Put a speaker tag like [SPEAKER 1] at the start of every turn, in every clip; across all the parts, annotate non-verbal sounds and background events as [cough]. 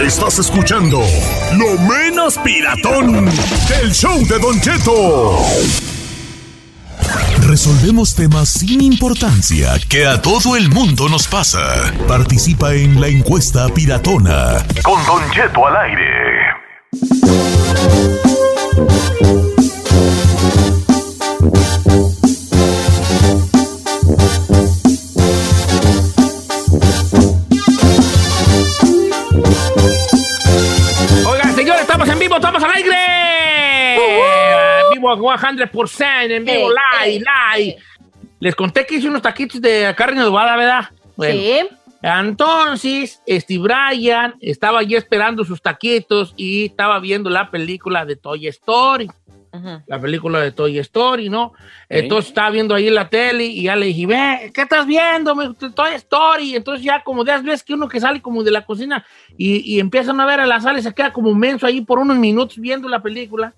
[SPEAKER 1] Estás escuchando Lo Menos Piratón, el show de Don Cheto. Resolvemos temas sin importancia que a todo el mundo nos pasa. Participa en la encuesta piratona. Con Don Cheto al aire.
[SPEAKER 2] 100%, en vivo, live, live. Les conté que hice unos taquitos de carne adobada, ¿verdad? Bueno,
[SPEAKER 3] Sí.
[SPEAKER 2] Entonces, Steve Bryan estaba allí esperando sus taquitos y estaba viendo la película de Toy Story. La película de Toy Story, ¿no? Entonces estaba viendo ahí la tele y ya le dije, ve, ¿qué estás viendo? Me- Toy Story. Entonces ya como de veces que uno que sale como de la cocina y, y empiezan a ver a la sala y se queda como menso ahí por unos minutos viendo la película.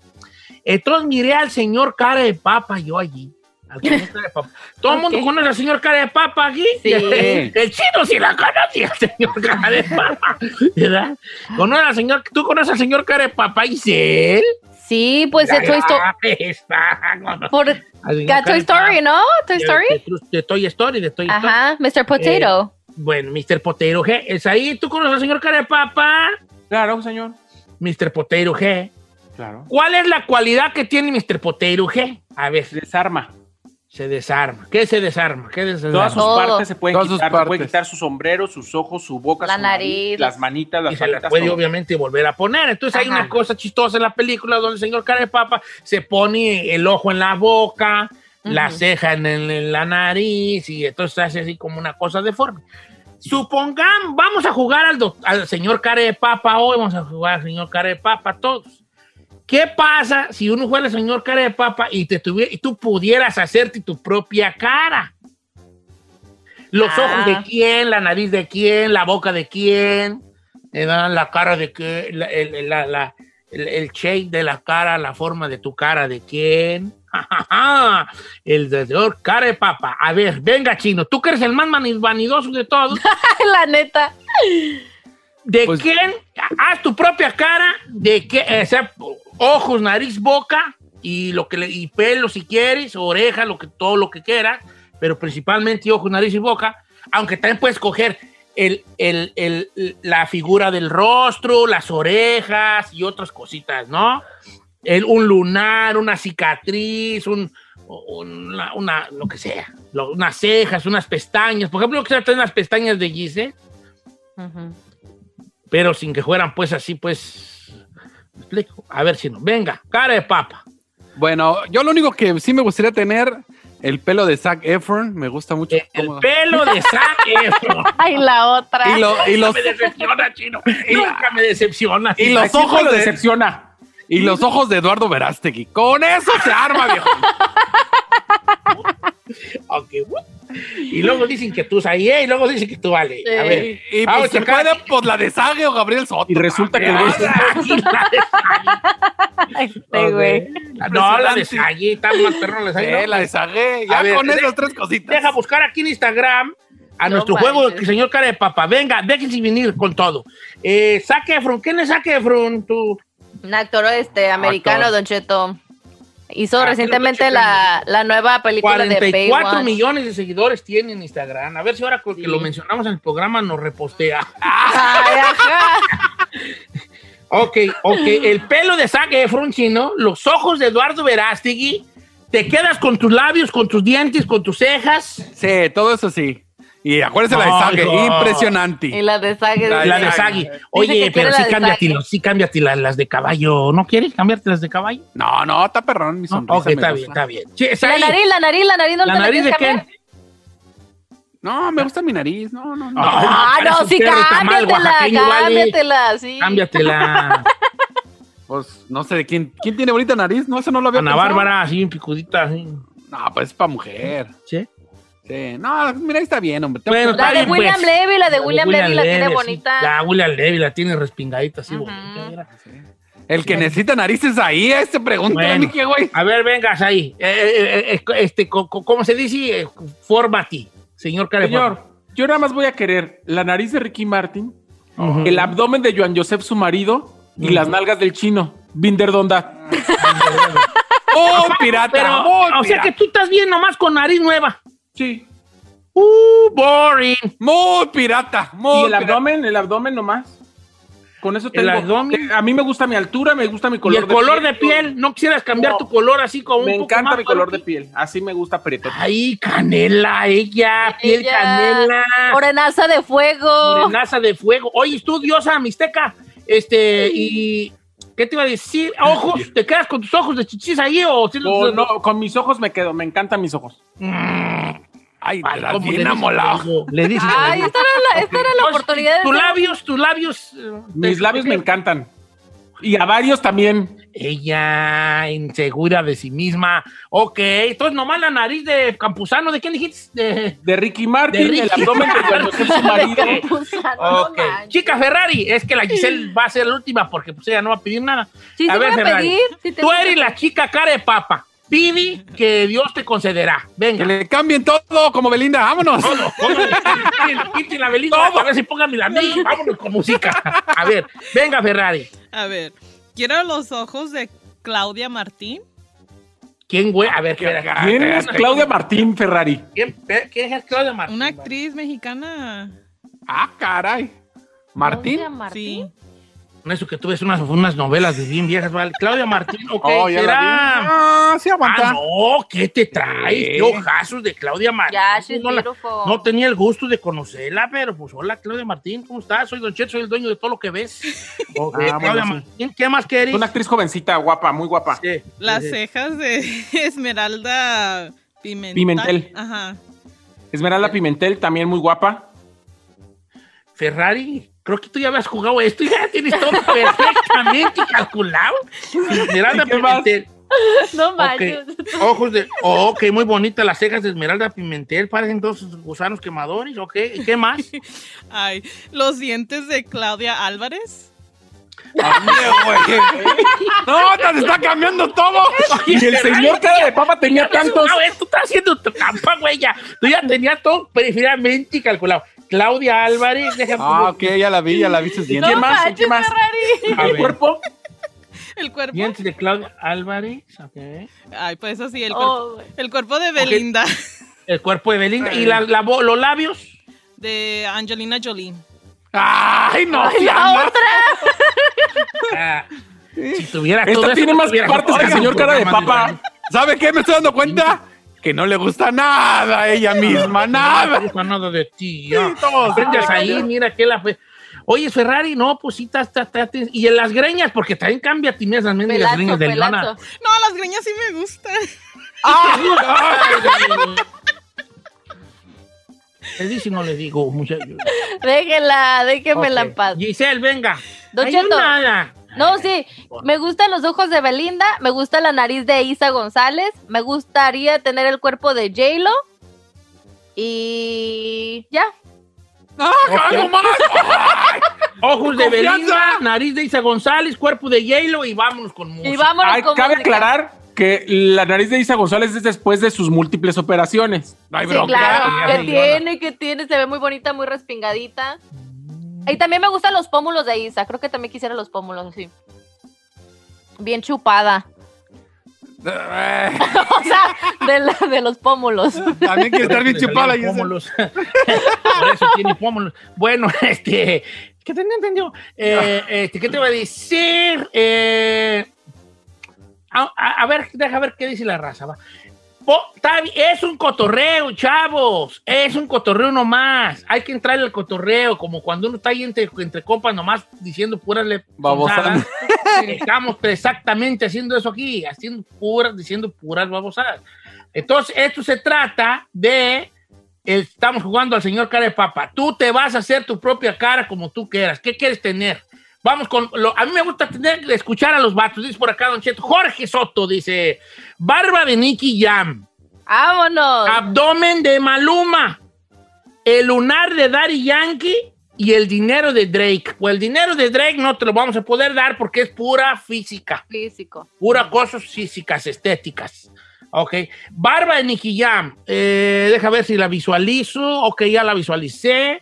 [SPEAKER 2] Entonces miré al señor cara de papa yo allí. Al señor cara de papa. Todo el mundo conoce al señor cara de papa aquí.
[SPEAKER 3] Sí. [laughs]
[SPEAKER 2] El chino sí la conoce al señor cara de papa. ¿Verdad? ¿Conoce al señor, ¿Tú conoces al señor cara de papa, Isel?
[SPEAKER 3] Sí, pues de Toy Story. Por Toy Story. ¿no? Toy Story.
[SPEAKER 2] De, Toy Story, de Toy Story.
[SPEAKER 3] Ajá, Mr. Potato.
[SPEAKER 2] Bueno, Mr. Potero G. ¿Es ahí? ¿Tú conoces al señor cara de papa?
[SPEAKER 4] Claro, señor.
[SPEAKER 2] Mr. Potero G.
[SPEAKER 4] Claro.
[SPEAKER 2] ¿Cuál es la cualidad que tiene Mr. Potero G? A ver,
[SPEAKER 4] Desarma.
[SPEAKER 2] se desarma. ¿Qué se desarma? ¿Qué se desarma?
[SPEAKER 4] Todas sus
[SPEAKER 3] Todo.
[SPEAKER 4] partes se pueden
[SPEAKER 5] Todas sus
[SPEAKER 4] quitar. Se puede quitar su sombrero, sus ojos, su boca,
[SPEAKER 3] La
[SPEAKER 4] su
[SPEAKER 3] nariz.
[SPEAKER 4] las manitas, las
[SPEAKER 2] y se las puede
[SPEAKER 4] todo.
[SPEAKER 2] obviamente volver a poner. Entonces hay
[SPEAKER 3] Ajá.
[SPEAKER 2] una cosa chistosa en la película donde el señor cara de papa se pone el ojo en la boca, la
[SPEAKER 3] Ujú.
[SPEAKER 2] ceja en, el- en la nariz y entonces hace así como una cosa deforme. Supongamos, vamos a jugar al, doc- al señor cara de papa hoy, vamos a jugar al señor cara de papa todos. ¿Qué pasa si uno juega al señor cara de papa y, te tuviera, y tú pudieras hacerte tu propia cara? Los
[SPEAKER 3] Ah.
[SPEAKER 2] ojos de quién, la nariz de quién, la boca de quién, eh, la cara de qué, la- el, el- la- la- el- el shape de la cara, la forma de tu cara de quién. [laughs] el señor cara de papa. A ver, venga, chino, tú que eres el más vanidoso de todos. [laughs]
[SPEAKER 3] La neta.
[SPEAKER 2] ¿De
[SPEAKER 5] Pues-
[SPEAKER 2] quién? Haz tu propia cara, de qué, o sea, ojos, nariz, boca y lo que le- y pelo si quieres, oreja, lo que todo lo que quieras, pero principalmente ojos, nariz y boca, aunque también puedes coger el, el- el- la figura del rostro, las orejas y otras cositas, ¿no? El- un lunar, una cicatriz, un, una, una- lo que sea, lo- unas cejas, unas pestañas. Por ejemplo, yo quisiera tener las pestañas de Gise,
[SPEAKER 3] Ujú.
[SPEAKER 2] pero sin que fueran pues así, pues. ¿Me explico? A ver si no. Venga, cara de papa.
[SPEAKER 5] Bueno, yo lo único que sí me gustaría tener, el pelo de Zac Efron, me gusta mucho.
[SPEAKER 2] El pelo de Zac [laughs] Efron.
[SPEAKER 3] Ay, la otra.
[SPEAKER 5] y, lo- y los,
[SPEAKER 2] Nunca me decepciona, chino. [laughs] Nunca me decepciona.
[SPEAKER 5] y los ojos
[SPEAKER 4] lo
[SPEAKER 5] de,
[SPEAKER 4] decepciona.
[SPEAKER 5] y los ojos de Eduardo Verástegui. Con eso se arma, viejo. [laughs]
[SPEAKER 2] Ok. Y luego dicen que tú ahí, y luego dicen que tú vale. A ver.
[SPEAKER 5] Y,
[SPEAKER 2] Vamos
[SPEAKER 5] pues
[SPEAKER 2] a
[SPEAKER 5] puede, pues la de Sage o Gabriel Soto.
[SPEAKER 4] Y resulta que güey [laughs]
[SPEAKER 3] Este, güey.
[SPEAKER 2] No, la de está más perro la de ¿no?
[SPEAKER 5] la de Sage. Ya con esas tres cositas.
[SPEAKER 2] Deja buscar aquí en Instagram a
[SPEAKER 3] No
[SPEAKER 2] nuestro
[SPEAKER 3] manches.
[SPEAKER 2] juego, señor cara de papa. Venga, déjense venir con todo. Eh, Zac Efron, ¿quién es Zac Efron? Tú.
[SPEAKER 3] Un actor este, americano,
[SPEAKER 2] Actor.
[SPEAKER 3] Don Cheto. Hizo
[SPEAKER 2] lo
[SPEAKER 3] recientemente la, la nueva película de
[SPEAKER 2] 44
[SPEAKER 3] Baywatch.
[SPEAKER 2] millones de seguidores tiene en Instagram. A ver si ahora con que lo mencionamos en el programa nos repostea.
[SPEAKER 3] Ay, ajá.
[SPEAKER 2] Ok, ok. El pelo de Zac Efron, chino, los ojos de Eduardo Verástegui, te quedas con tus labios, con tus dientes, con tus cejas.
[SPEAKER 5] Sí, todo eso sí. Y acuérdense la de
[SPEAKER 2] No,
[SPEAKER 5] Sage,
[SPEAKER 2] no.
[SPEAKER 5] impresionante.
[SPEAKER 3] Y la de Sage.
[SPEAKER 5] La
[SPEAKER 2] La de Oye, pero sí cámbiate, sí cámbiate la- las de caballo. ¿No quieres cambiarte las de caballo?
[SPEAKER 5] No, no, está perrón, mi
[SPEAKER 2] No,
[SPEAKER 5] sonrisa.
[SPEAKER 2] ok,
[SPEAKER 5] me
[SPEAKER 2] está bien, está bien. Sí,
[SPEAKER 3] La nariz, la nariz, la nariz, ¿no
[SPEAKER 2] ¿La
[SPEAKER 3] la
[SPEAKER 2] nariz de quién?
[SPEAKER 5] No, me gusta mi nariz. No, no, no.
[SPEAKER 3] Ah,
[SPEAKER 2] eres
[SPEAKER 3] no,
[SPEAKER 2] un
[SPEAKER 3] sí, cámbiatela, cámbiatela, sí.
[SPEAKER 2] Cámbiatela. [laughs]
[SPEAKER 5] Pues no sé de quién. ¿Quién tiene bonita nariz? No, eso no lo había
[SPEAKER 2] Ana
[SPEAKER 5] pensado.
[SPEAKER 2] Bárbara, así, picudita, así.
[SPEAKER 5] No, pues es para mujer.
[SPEAKER 2] ¿Sí?
[SPEAKER 5] Sí. No, mira, ahí está bien, hombre.
[SPEAKER 2] Bueno, está
[SPEAKER 3] La de
[SPEAKER 2] bien,
[SPEAKER 3] William
[SPEAKER 2] pues.
[SPEAKER 3] Levy, la de William Levy la tiene
[SPEAKER 2] sí.
[SPEAKER 3] bonita.
[SPEAKER 2] La William Levy la tiene respingadita, así bonita. mira.
[SPEAKER 5] El que necesita narices ahí, este pregunta,
[SPEAKER 2] Bueno.
[SPEAKER 5] qué güey.
[SPEAKER 2] A ver, vengas ahí. Eh, eh, eh, este, ¿Cómo se dice? Fórmate, señor Careforma.
[SPEAKER 4] Señor, yo nada más voy a querer la nariz de Ricky Martin,
[SPEAKER 2] Ujú.
[SPEAKER 4] el abdomen de Joan Joseph, su marido, y
[SPEAKER 2] Ujú.
[SPEAKER 4] las nalgas del chino. Binder Donda. [laughs]
[SPEAKER 5] ¡Oh, pirata!
[SPEAKER 2] Pero,
[SPEAKER 5] ¡Oh,
[SPEAKER 2] o sea que tú estás bien nomás con nariz nueva.
[SPEAKER 4] Sí.
[SPEAKER 2] Uh, boring.
[SPEAKER 5] Muy pirata, muy
[SPEAKER 4] Y el
[SPEAKER 5] pirata.
[SPEAKER 4] abdomen, el abdomen nomás. Con eso
[SPEAKER 2] El
[SPEAKER 4] tengo.
[SPEAKER 2] abdomen.
[SPEAKER 4] A mí me gusta mi altura, me gusta mi
[SPEAKER 2] Y
[SPEAKER 4] color
[SPEAKER 2] el color de piel, ¿no quisieras cambiar
[SPEAKER 4] No.
[SPEAKER 2] tu color así como
[SPEAKER 4] Me
[SPEAKER 2] un poco
[SPEAKER 4] encanta
[SPEAKER 2] más
[SPEAKER 4] mi color de piel. Así me gusta preto.
[SPEAKER 2] Ay, canela, ella, piel
[SPEAKER 3] Ella,
[SPEAKER 2] canela.
[SPEAKER 3] Morenaza de fuego.
[SPEAKER 2] Morenaza de fuego. Oye, tú, diosa mixteca, este, y... ¿Qué te iba a decir? ¿Ojos? [laughs] ¿Te quedas con tus ojos de chichis ahí o...? si
[SPEAKER 4] O no, con mis ojos me quedo, me encantan mis ojos.
[SPEAKER 5] Ay,
[SPEAKER 2] Ay, ¿cómo
[SPEAKER 5] bien amolado.
[SPEAKER 2] Le dices
[SPEAKER 3] Ay, esta era la, esta era la oportunidad de
[SPEAKER 2] Tus labios, tus labios... eh,
[SPEAKER 4] Mis
[SPEAKER 2] te-
[SPEAKER 4] labios me encantan. Y a varios también.
[SPEAKER 2] Ella, insegura de sí misma. Ok, entonces nomás la nariz de Campuzano, ¿de quién dijiste? De...
[SPEAKER 4] De Ricky Martin,
[SPEAKER 2] De
[SPEAKER 4] el
[SPEAKER 2] Ricky.
[SPEAKER 4] abdomen de Joan Joseph, su marido.
[SPEAKER 3] Campuzano,
[SPEAKER 2] Ok.
[SPEAKER 3] no manches.
[SPEAKER 2] Chica Ferrari, es que la Giselle va a ser la última porque pues ella no va a pedir nada.
[SPEAKER 3] Sí,
[SPEAKER 2] a
[SPEAKER 3] sí
[SPEAKER 2] ver,
[SPEAKER 3] voy a
[SPEAKER 2] Ferrari.
[SPEAKER 3] pedir. te
[SPEAKER 2] Tú eres la chica cara de papa. Pide que Dios te concederá.
[SPEAKER 5] Que
[SPEAKER 2] Venga.
[SPEAKER 5] le cambien todo como Belinda, vámonos.
[SPEAKER 2] Todo, quiten- la velita, a ver si pónganme a mí. Vámonos con música. A ver, venga, Ferrari.
[SPEAKER 6] A ver, quiero los ojos de Claudia Martín.
[SPEAKER 2] ¿Quién, güey? A ver, espera.
[SPEAKER 4] ¿Quién es Claudia Martín Ferrari?
[SPEAKER 2] ¿Quién, ¿Quién es Claudia Martín?
[SPEAKER 6] Una actriz mexicana.
[SPEAKER 5] Ah, caray. Martín.
[SPEAKER 3] Claudia Martín.
[SPEAKER 6] Sí.
[SPEAKER 2] Con eso que tú ves unas, unas novelas de bien viejas, ¿vale? Claudia Martín, ok,
[SPEAKER 5] Oh, ya
[SPEAKER 2] será...
[SPEAKER 5] Ah, sí aguanta.
[SPEAKER 2] Ah, no, ¿qué te traes?
[SPEAKER 5] Sí.
[SPEAKER 2] Qué ojazos de Claudia Martín.
[SPEAKER 3] Ya, she's
[SPEAKER 2] no, la-
[SPEAKER 3] beautiful.
[SPEAKER 2] no tenía el gusto de conocerla, pero pues hola Claudia Martín, ¿cómo estás? Soy Don Cheto, soy el dueño de todo lo que ves. [laughs]
[SPEAKER 4] Ah, bueno,
[SPEAKER 2] Claudia
[SPEAKER 4] sí.
[SPEAKER 2] Martín, ¿qué más querés?
[SPEAKER 4] Una actriz jovencita, guapa, muy guapa.
[SPEAKER 2] Sí,
[SPEAKER 6] Las
[SPEAKER 2] sí, sí.
[SPEAKER 6] cejas de [laughs] Esmeralda Pimentel.
[SPEAKER 4] Pimentel.
[SPEAKER 6] Ajá.
[SPEAKER 4] Esmeralda Pimentel, también muy guapa.
[SPEAKER 2] Ferrari, creo que tú ya habías jugado esto y ya tienes todo perfectamente [laughs] calculado. Esmeralda. Pimentel.
[SPEAKER 3] No
[SPEAKER 2] Ok,
[SPEAKER 3] manches.
[SPEAKER 2] Ojos de. oh, ok, muy bonitas las cejas de Esmeralda Pimentel. Parecen dos gusanos quemadores. Ok, ¿y qué más? [laughs]
[SPEAKER 6] Ay, los dientes de Claudia Álvarez. [laughs]
[SPEAKER 5] No, te está cambiando todo.
[SPEAKER 4] Y el señor cara de papa tenía tantos.
[SPEAKER 2] A ver, tú estás haciendo trampa, güey. Ya. Tú ya tenías todo previamente calculado. Claudia Álvarez, [laughs] déjame.
[SPEAKER 5] Ah, ok, ya la vi, ya la vi sus dientes.
[SPEAKER 4] ¿Qué
[SPEAKER 3] No
[SPEAKER 4] más?
[SPEAKER 3] manches,
[SPEAKER 4] ¿Qué más? El cuerpo. [laughs]
[SPEAKER 6] El cuerpo.
[SPEAKER 2] Dientes de Claudia Álvarez. ok.
[SPEAKER 6] Ay, pues así, el
[SPEAKER 3] Oh,
[SPEAKER 6] cuerpo. El cuerpo de Belinda.
[SPEAKER 2] El cuerpo de Belinda. ¿Y la, la los labios?
[SPEAKER 6] De Angelina Jolie.
[SPEAKER 5] Ay, no,
[SPEAKER 3] Ay,
[SPEAKER 5] sí,
[SPEAKER 3] la
[SPEAKER 5] anda.
[SPEAKER 3] otra. [laughs]
[SPEAKER 2] Ah, si tuviera todo
[SPEAKER 4] Esta
[SPEAKER 2] eso,
[SPEAKER 4] tiene
[SPEAKER 2] no
[SPEAKER 4] más
[SPEAKER 2] tuviera
[SPEAKER 4] partes que el señor cara de papa.
[SPEAKER 5] ¿Sabe qué? Me estoy dando cuenta que no le gusta nada a ella misma,
[SPEAKER 2] No
[SPEAKER 5] nada.
[SPEAKER 2] me gusta nada de ti.
[SPEAKER 5] todos.
[SPEAKER 2] Aprendes ahí, mira que la fue. Oye, Ferrari, no, pues sí, está, Y en las greñas, porque también cambia, tienes esas mendigas
[SPEAKER 3] Pelazo,
[SPEAKER 2] greñas de
[SPEAKER 3] pelazo.
[SPEAKER 2] lona.
[SPEAKER 6] No, las greñas sí me gustan. [laughs] [laughs]
[SPEAKER 2] Le dice no le digo, muchacho.
[SPEAKER 3] Déjela, déjemela
[SPEAKER 2] Ok.
[SPEAKER 3] en paz.
[SPEAKER 2] Giselle, venga.
[SPEAKER 3] Don Cheto.
[SPEAKER 2] nada.
[SPEAKER 3] No, sí, me gustan los ojos de Belinda, me gusta la nariz de Isa González, me gustaría tener el cuerpo de J-Lo y ya.
[SPEAKER 5] ¡Ah, algo más! [laughs]
[SPEAKER 2] Ojos de
[SPEAKER 5] Confianza.
[SPEAKER 2] Belinda, nariz de Isa González, cuerpo de J-Lo y vámonos con música.
[SPEAKER 3] Y vámonos
[SPEAKER 4] Ay,
[SPEAKER 3] con
[SPEAKER 4] cabe
[SPEAKER 3] música.
[SPEAKER 4] aclarar que la nariz de Isa González es después de sus múltiples operaciones.
[SPEAKER 5] No hay
[SPEAKER 3] Sí,
[SPEAKER 5] bronca.
[SPEAKER 3] claro,
[SPEAKER 2] ya,
[SPEAKER 3] tiene, que tiene, se ve muy bonita, muy respingadita. Y también me gustan los pómulos de Isa, creo que también quisiera los pómulos así. Bien chupada. [laughs] [laughs] O sea, de, la- de los pómulos.
[SPEAKER 5] También quiere estar bien chupada. Giselle.
[SPEAKER 2] pómulos. [laughs] Por eso tiene pómulos. Bueno, este, ¿Qué te entendió? Eh, este, ¿Qué te voy a decir? Eh, a, a- a ver, deja ver qué dice la raza. va. Es un cotorreo, chavos. Es un cotorreo nomás. Hay que entrar al cotorreo, como cuando uno está ahí entre, entre compas nomás diciendo puras le
[SPEAKER 5] Babosadas.
[SPEAKER 2] Estamos exactamente haciendo eso aquí, haciendo puras, diciendo puras babosadas. Entonces, esto se trata de. Estamos jugando al señor cara de papa. Tú te vas a hacer tu propia cara como tú quieras. ¿Qué quieres tener? Vamos con. Lo, a mí me gusta tener, escuchar a los vatos. Dice por acá, Don Cheto. Jorge Soto dice: Barba de Nicky Jam.
[SPEAKER 3] ¡Vámonos!
[SPEAKER 2] Abdomen de Maluma. El lunar de Daddy Yankee y el dinero de Drake. Pues el dinero de Drake no te lo vamos a poder dar porque es pura física.
[SPEAKER 3] Físico.
[SPEAKER 2] Pura cosas físicas, estéticas. Ok. Barba de Nicky Jam. Eh, deja ver si la visualizo. Ok, ya la visualicé.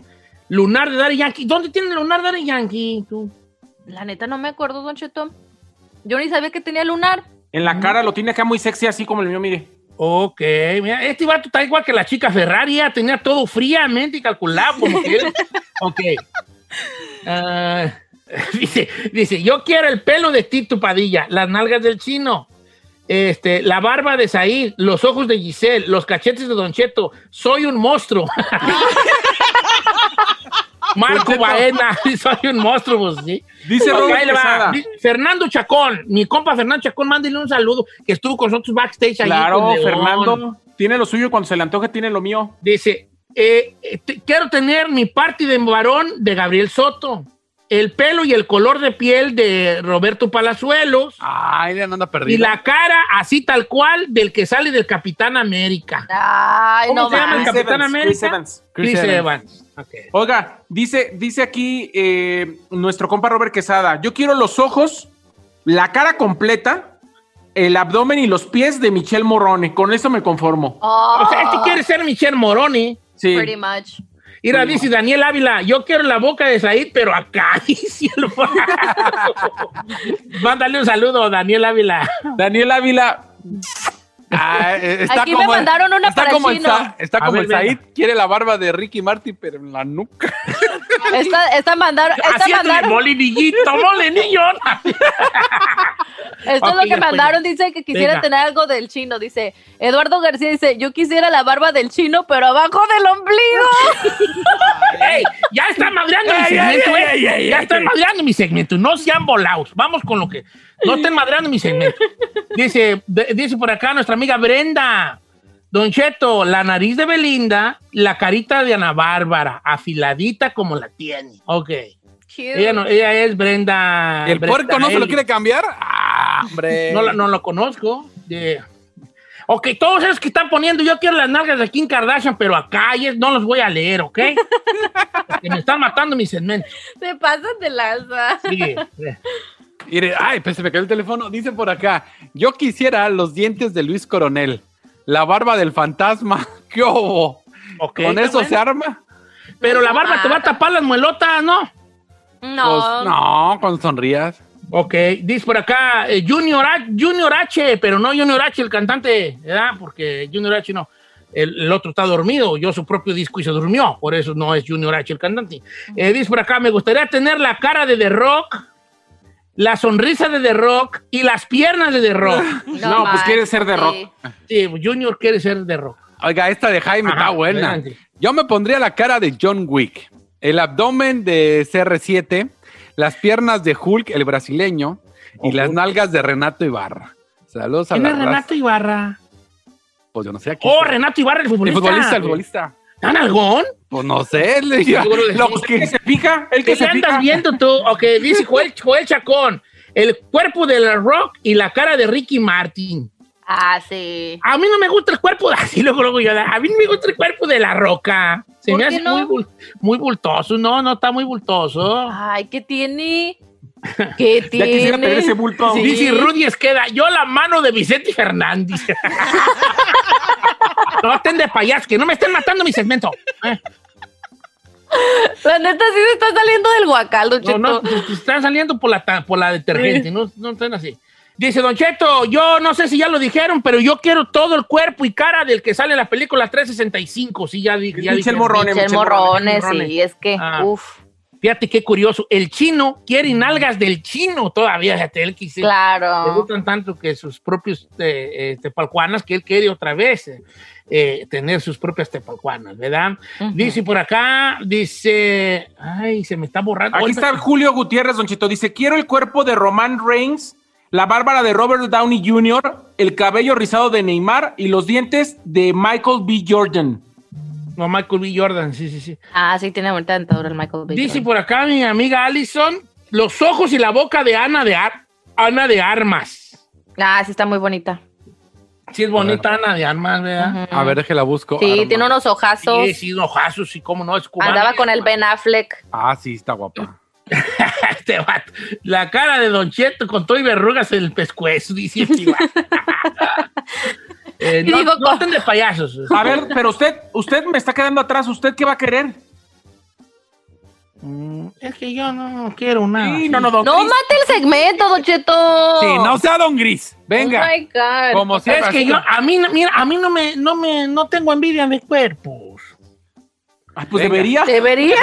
[SPEAKER 2] Lunar de Daddy Yankee. ¿Dónde tiene el lunar de Daddy Yankee? tú?
[SPEAKER 3] La neta no me acuerdo, Don Cheto. Yo ni sabía que tenía lunar.
[SPEAKER 4] En la cara lo tiene acá muy sexy, así como el mío, mire.
[SPEAKER 2] Ok, mira, este vato está igual que la chica Ferrari, ya tenía todo fríamente calculado, como que [laughs] Ok. Ah, [laughs] dice, dice, yo quiero el pelo de Tito Padilla, las nalgas del chino, este, la barba de Said, los ojos de Giselle, los cachetes de Don Cheto, soy un monstruo. [laughs] Marco Baena, [laughs] soy un monstruo, pues, ¿sí?
[SPEAKER 4] Dice
[SPEAKER 2] Ok,
[SPEAKER 4] Robert
[SPEAKER 2] ahí le va.
[SPEAKER 4] Quesada.
[SPEAKER 2] Dice Fernando Chacón, mi compa Fernando Chacón, mándele un saludo, que estuvo con nosotros backstage
[SPEAKER 4] Claro. Fernando. Tiene lo suyo cuando se le antoje, tiene lo mío.
[SPEAKER 2] Dice, eh, eh, te- quiero tener mi party de varón de Gabriel Soto, el pelo y el color de piel de Roberto Palazuelos
[SPEAKER 5] Ay, ya no anda
[SPEAKER 2] y
[SPEAKER 5] perdido.
[SPEAKER 2] la cara así tal cual del que sale del Capitán América.
[SPEAKER 3] Ay,
[SPEAKER 2] ¿Cómo
[SPEAKER 3] no
[SPEAKER 2] se llama el.
[SPEAKER 4] Chris
[SPEAKER 2] Capitán
[SPEAKER 4] Evans,
[SPEAKER 2] América?
[SPEAKER 4] Chris Evans.
[SPEAKER 2] Chris,
[SPEAKER 5] Chris
[SPEAKER 2] Evans. Ok.
[SPEAKER 4] Oiga, dice, dice aquí eh, nuestro compa Robert Quesada, yo quiero los ojos, la cara completa, el abdomen y los pies de Michelle Morone. Con eso me conformo.
[SPEAKER 3] Oh,
[SPEAKER 2] O sea, este quiere ser Michelle Moroni.
[SPEAKER 4] Sí.
[SPEAKER 3] Pretty much.
[SPEAKER 2] Mira, dice Daniel Ávila, yo quiero la boca de Said, pero acá, [laughs] y cielo. [laughs] Mándale un saludo, Daniel Ávila.
[SPEAKER 4] Daniel Ávila,
[SPEAKER 5] Ah, eh, está
[SPEAKER 3] Aquí me mandaron una
[SPEAKER 5] está
[SPEAKER 3] para
[SPEAKER 5] como
[SPEAKER 3] el
[SPEAKER 5] el
[SPEAKER 3] chino.
[SPEAKER 5] Sa- está como
[SPEAKER 2] ver,
[SPEAKER 5] el Said, quiere la barba de Ricky Martin, pero en la nuca. [laughs]
[SPEAKER 3] Esta, esta mandaron, esta mandaron,
[SPEAKER 2] molinillito, [laughs] molinillo.
[SPEAKER 3] esto es lo que mandaron, dice que quisiera
[SPEAKER 2] Venga.
[SPEAKER 3] tener algo del chino, dice, Eduardo García dice, yo quisiera la barba del chino, pero abajo del ombligo. [laughs]
[SPEAKER 2] ¡Ey! Ya están madreando mi segmento,
[SPEAKER 5] ey,
[SPEAKER 2] eh.
[SPEAKER 5] ey, ey,
[SPEAKER 2] Ya
[SPEAKER 5] ey.
[SPEAKER 2] madreando mi segmento. No sean volados. Vamos con lo que. No estén madreando mi segmento. Dice, de- dice por acá nuestra amiga Brenda. Don Cheto, la nariz de Belinda, la carita de Ana Bárbara, afiladita como la tiene. Ok. Ella, no- ella es Brenda.
[SPEAKER 5] ¿El
[SPEAKER 2] Brenda
[SPEAKER 5] puerco no se lo quiere cambiar? Ah, hombre.
[SPEAKER 2] No, lo conozco. Ok, todos esos que están poniendo, yo quiero las nalgas de Kim Kardashian, pero acá no los voy a leer, ¿ok? [laughs] Porque me están matando mis segmentos.
[SPEAKER 3] Se pasan de lanza.
[SPEAKER 2] Sí, eh.
[SPEAKER 5] Mire, ay, pues se me cayó el teléfono. Dice por acá, yo quisiera los dientes de Luis Coronel, la barba del fantasma. [laughs] ¿Qué hubo?
[SPEAKER 2] Ok,
[SPEAKER 5] ¿Con eso
[SPEAKER 2] bueno.
[SPEAKER 5] se arma?
[SPEAKER 2] Pero la barba te va a tapar las muelotas, ¿no?
[SPEAKER 3] No.
[SPEAKER 5] Pues, no, con sonrías.
[SPEAKER 2] Ok, dice por acá eh, Junior, H, Junior H, pero no Junior H, el cantante, ¿verdad? Porque Junior H no. El, el otro está dormido, yo su propio disco y se durmió, por eso no es Junior H el cantante. Eh, dice por acá, me gustaría tener la cara de The Rock, la sonrisa de The Rock y las piernas de The Rock. [laughs]
[SPEAKER 4] No, pues quiere ser de rock.
[SPEAKER 2] Sí, Junior quiere ser The Rock.
[SPEAKER 5] Oiga, esta de Jaime
[SPEAKER 2] Ajá,
[SPEAKER 5] está buena.
[SPEAKER 2] adelante.
[SPEAKER 5] Yo me pondría la cara de John Wick, el abdomen de CR7, las piernas de Hulk, el brasileño, y las nalgas de Renato Ibarra. Saludos a
[SPEAKER 2] ¿Quién
[SPEAKER 5] la
[SPEAKER 2] es
[SPEAKER 5] raza.
[SPEAKER 2] Renato Ibarra?
[SPEAKER 5] Pues yo no sé aquí.
[SPEAKER 2] Oh, Renato Ibarra, el
[SPEAKER 5] el
[SPEAKER 2] futbolista.
[SPEAKER 5] futbolista, el futbolista.
[SPEAKER 2] ¿Tan algón?
[SPEAKER 5] Pues no sé, le
[SPEAKER 2] de
[SPEAKER 5] lo que-
[SPEAKER 4] ¿El que se pica? ¿El que
[SPEAKER 2] ¿Qué
[SPEAKER 4] se
[SPEAKER 2] andas
[SPEAKER 4] pica?
[SPEAKER 2] viendo tú? Ok, dice Joel, [laughs] Joel Chacón. El cuerpo de la Rock y la cara de Ricky Martin.
[SPEAKER 3] Ah, sí.
[SPEAKER 2] A mí no me gusta el cuerpo, de- [laughs] así luego, luego yo, a mí no me gusta el cuerpo de la Roca. Se
[SPEAKER 3] ¿Por
[SPEAKER 2] me hace
[SPEAKER 3] no?
[SPEAKER 2] muy, bul- muy bultoso. No, no está muy bultoso.
[SPEAKER 3] Ay, ¿qué tiene? [laughs] ¿Qué
[SPEAKER 4] Ya
[SPEAKER 3] tiene?
[SPEAKER 4] quisiera tener ese bulto.
[SPEAKER 3] Sí.
[SPEAKER 2] Dice Rudy Esqueda, yo la mano de Vicente Fernández. No estén de payasos, que no me estén matando mi segmento. Eh,
[SPEAKER 3] La neta sí se está saliendo del guacal, Don
[SPEAKER 2] No,
[SPEAKER 3] Cheto.
[SPEAKER 2] no, te- te están saliendo por la, ta- por la detergente, no, no estén así. Dice Don Cheto, yo no sé si ya lo dijeron, pero yo quiero todo el cuerpo y cara del que sale en la película 365. Sí, ya dije. Ya
[SPEAKER 4] Michel
[SPEAKER 2] dije.
[SPEAKER 4] Morrone,
[SPEAKER 3] Michel
[SPEAKER 4] Michel
[SPEAKER 3] Morrones,
[SPEAKER 2] Morrone.
[SPEAKER 3] sí, es que,
[SPEAKER 2] Ah.
[SPEAKER 3] uf. Fíjate qué curioso. El chino quiere nalgas del chino todavía. Fíjate, él quise. Le
[SPEAKER 7] Claro.
[SPEAKER 3] gustan tanto que sus propios eh, eh, tepalcuanas que él quiere otra vez eh, eh, tener sus propias tepalcuanas, ¿verdad?
[SPEAKER 7] Ujú.
[SPEAKER 3] Dice por acá, dice. Ay, se me está borrando.
[SPEAKER 4] Aquí está Julio Gutiérrez, Don Chito. Dice: Quiero el cuerpo de Roman Reigns, la bárbara de Robert Downey Jr., el cabello rizado de Neymar y los dientes de Michael B. Jordan.
[SPEAKER 3] No, Michael B. Jordan, sí, sí, sí.
[SPEAKER 7] Ah, sí, tiene ahorita dentadura el Michael B.
[SPEAKER 3] Dice
[SPEAKER 7] Jordan.
[SPEAKER 3] por acá mi amiga Allison, los ojos y la boca de Ana de, Ar- Ana de Armas.
[SPEAKER 7] Ah, sí, está muy bonita.
[SPEAKER 3] Sí, es bonita Ana de Armas, ¿verdad?
[SPEAKER 7] Ujú.
[SPEAKER 5] A ver, déjela busco.
[SPEAKER 7] Sí, tiene unos ojazos.
[SPEAKER 3] Sí, sí, ojazos, sí, cómo no, es cubana.
[SPEAKER 7] Andaba con el Ben Affleck.
[SPEAKER 5] Ah, sí, está guapa. [laughs]
[SPEAKER 3] Este vato. La cara de Don Cheto con todo y verrugas en el pescuezo, dice este. [laughs] Eh, no,
[SPEAKER 7] digo,
[SPEAKER 3] no estén de payasos.
[SPEAKER 4] A ver, pero usted, usted me está quedando atrás. ¿Usted qué va a querer?
[SPEAKER 3] Mm, Es que yo no quiero nada.
[SPEAKER 4] Sí, no, no, don
[SPEAKER 7] No
[SPEAKER 4] Chris.
[SPEAKER 7] mate el segmento, Don Cheto.
[SPEAKER 5] Sí, no sea Don Gris. Venga.
[SPEAKER 7] Oh my God.
[SPEAKER 5] Como
[SPEAKER 3] Es
[SPEAKER 5] siempre.
[SPEAKER 3] que yo, a mí, mira, a mí no me, no me, no tengo envidia de cuerpos.
[SPEAKER 4] Ah, pues
[SPEAKER 5] Venga.
[SPEAKER 4] debería.
[SPEAKER 7] Debería.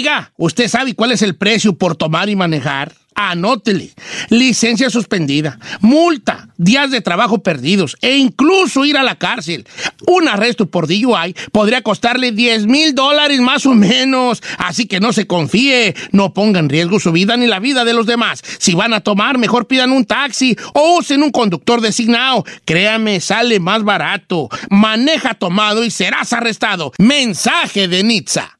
[SPEAKER 2] Oiga, ¿usted sabe cuál es el precio por tomar y manejar? Anótele. Licencia suspendida, multa, días de trabajo perdidos e incluso ir a la cárcel. Un arresto por DUI podría costarle 10 mil dólares más o menos. Así que no se confíe, no ponga en riesgo su vida ni la vida de los demás. Si van a tomar, mejor pidan un taxi o usen un conductor designado. Créame, sale más barato. Maneja tomado y serás arrestado. Mensaje de Nitza.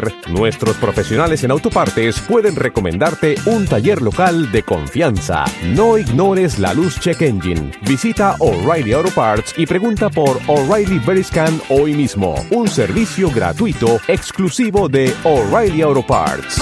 [SPEAKER 1] nuestros profesionales en autopartes pueden recomendarte un taller local de confianza. No ignores la luz check engine. Visita O'Reilly Auto Parts y pregunta por O'Reilly Veriscan hoy mismo. Un servicio gratuito exclusivo de O'Reilly Auto Parts.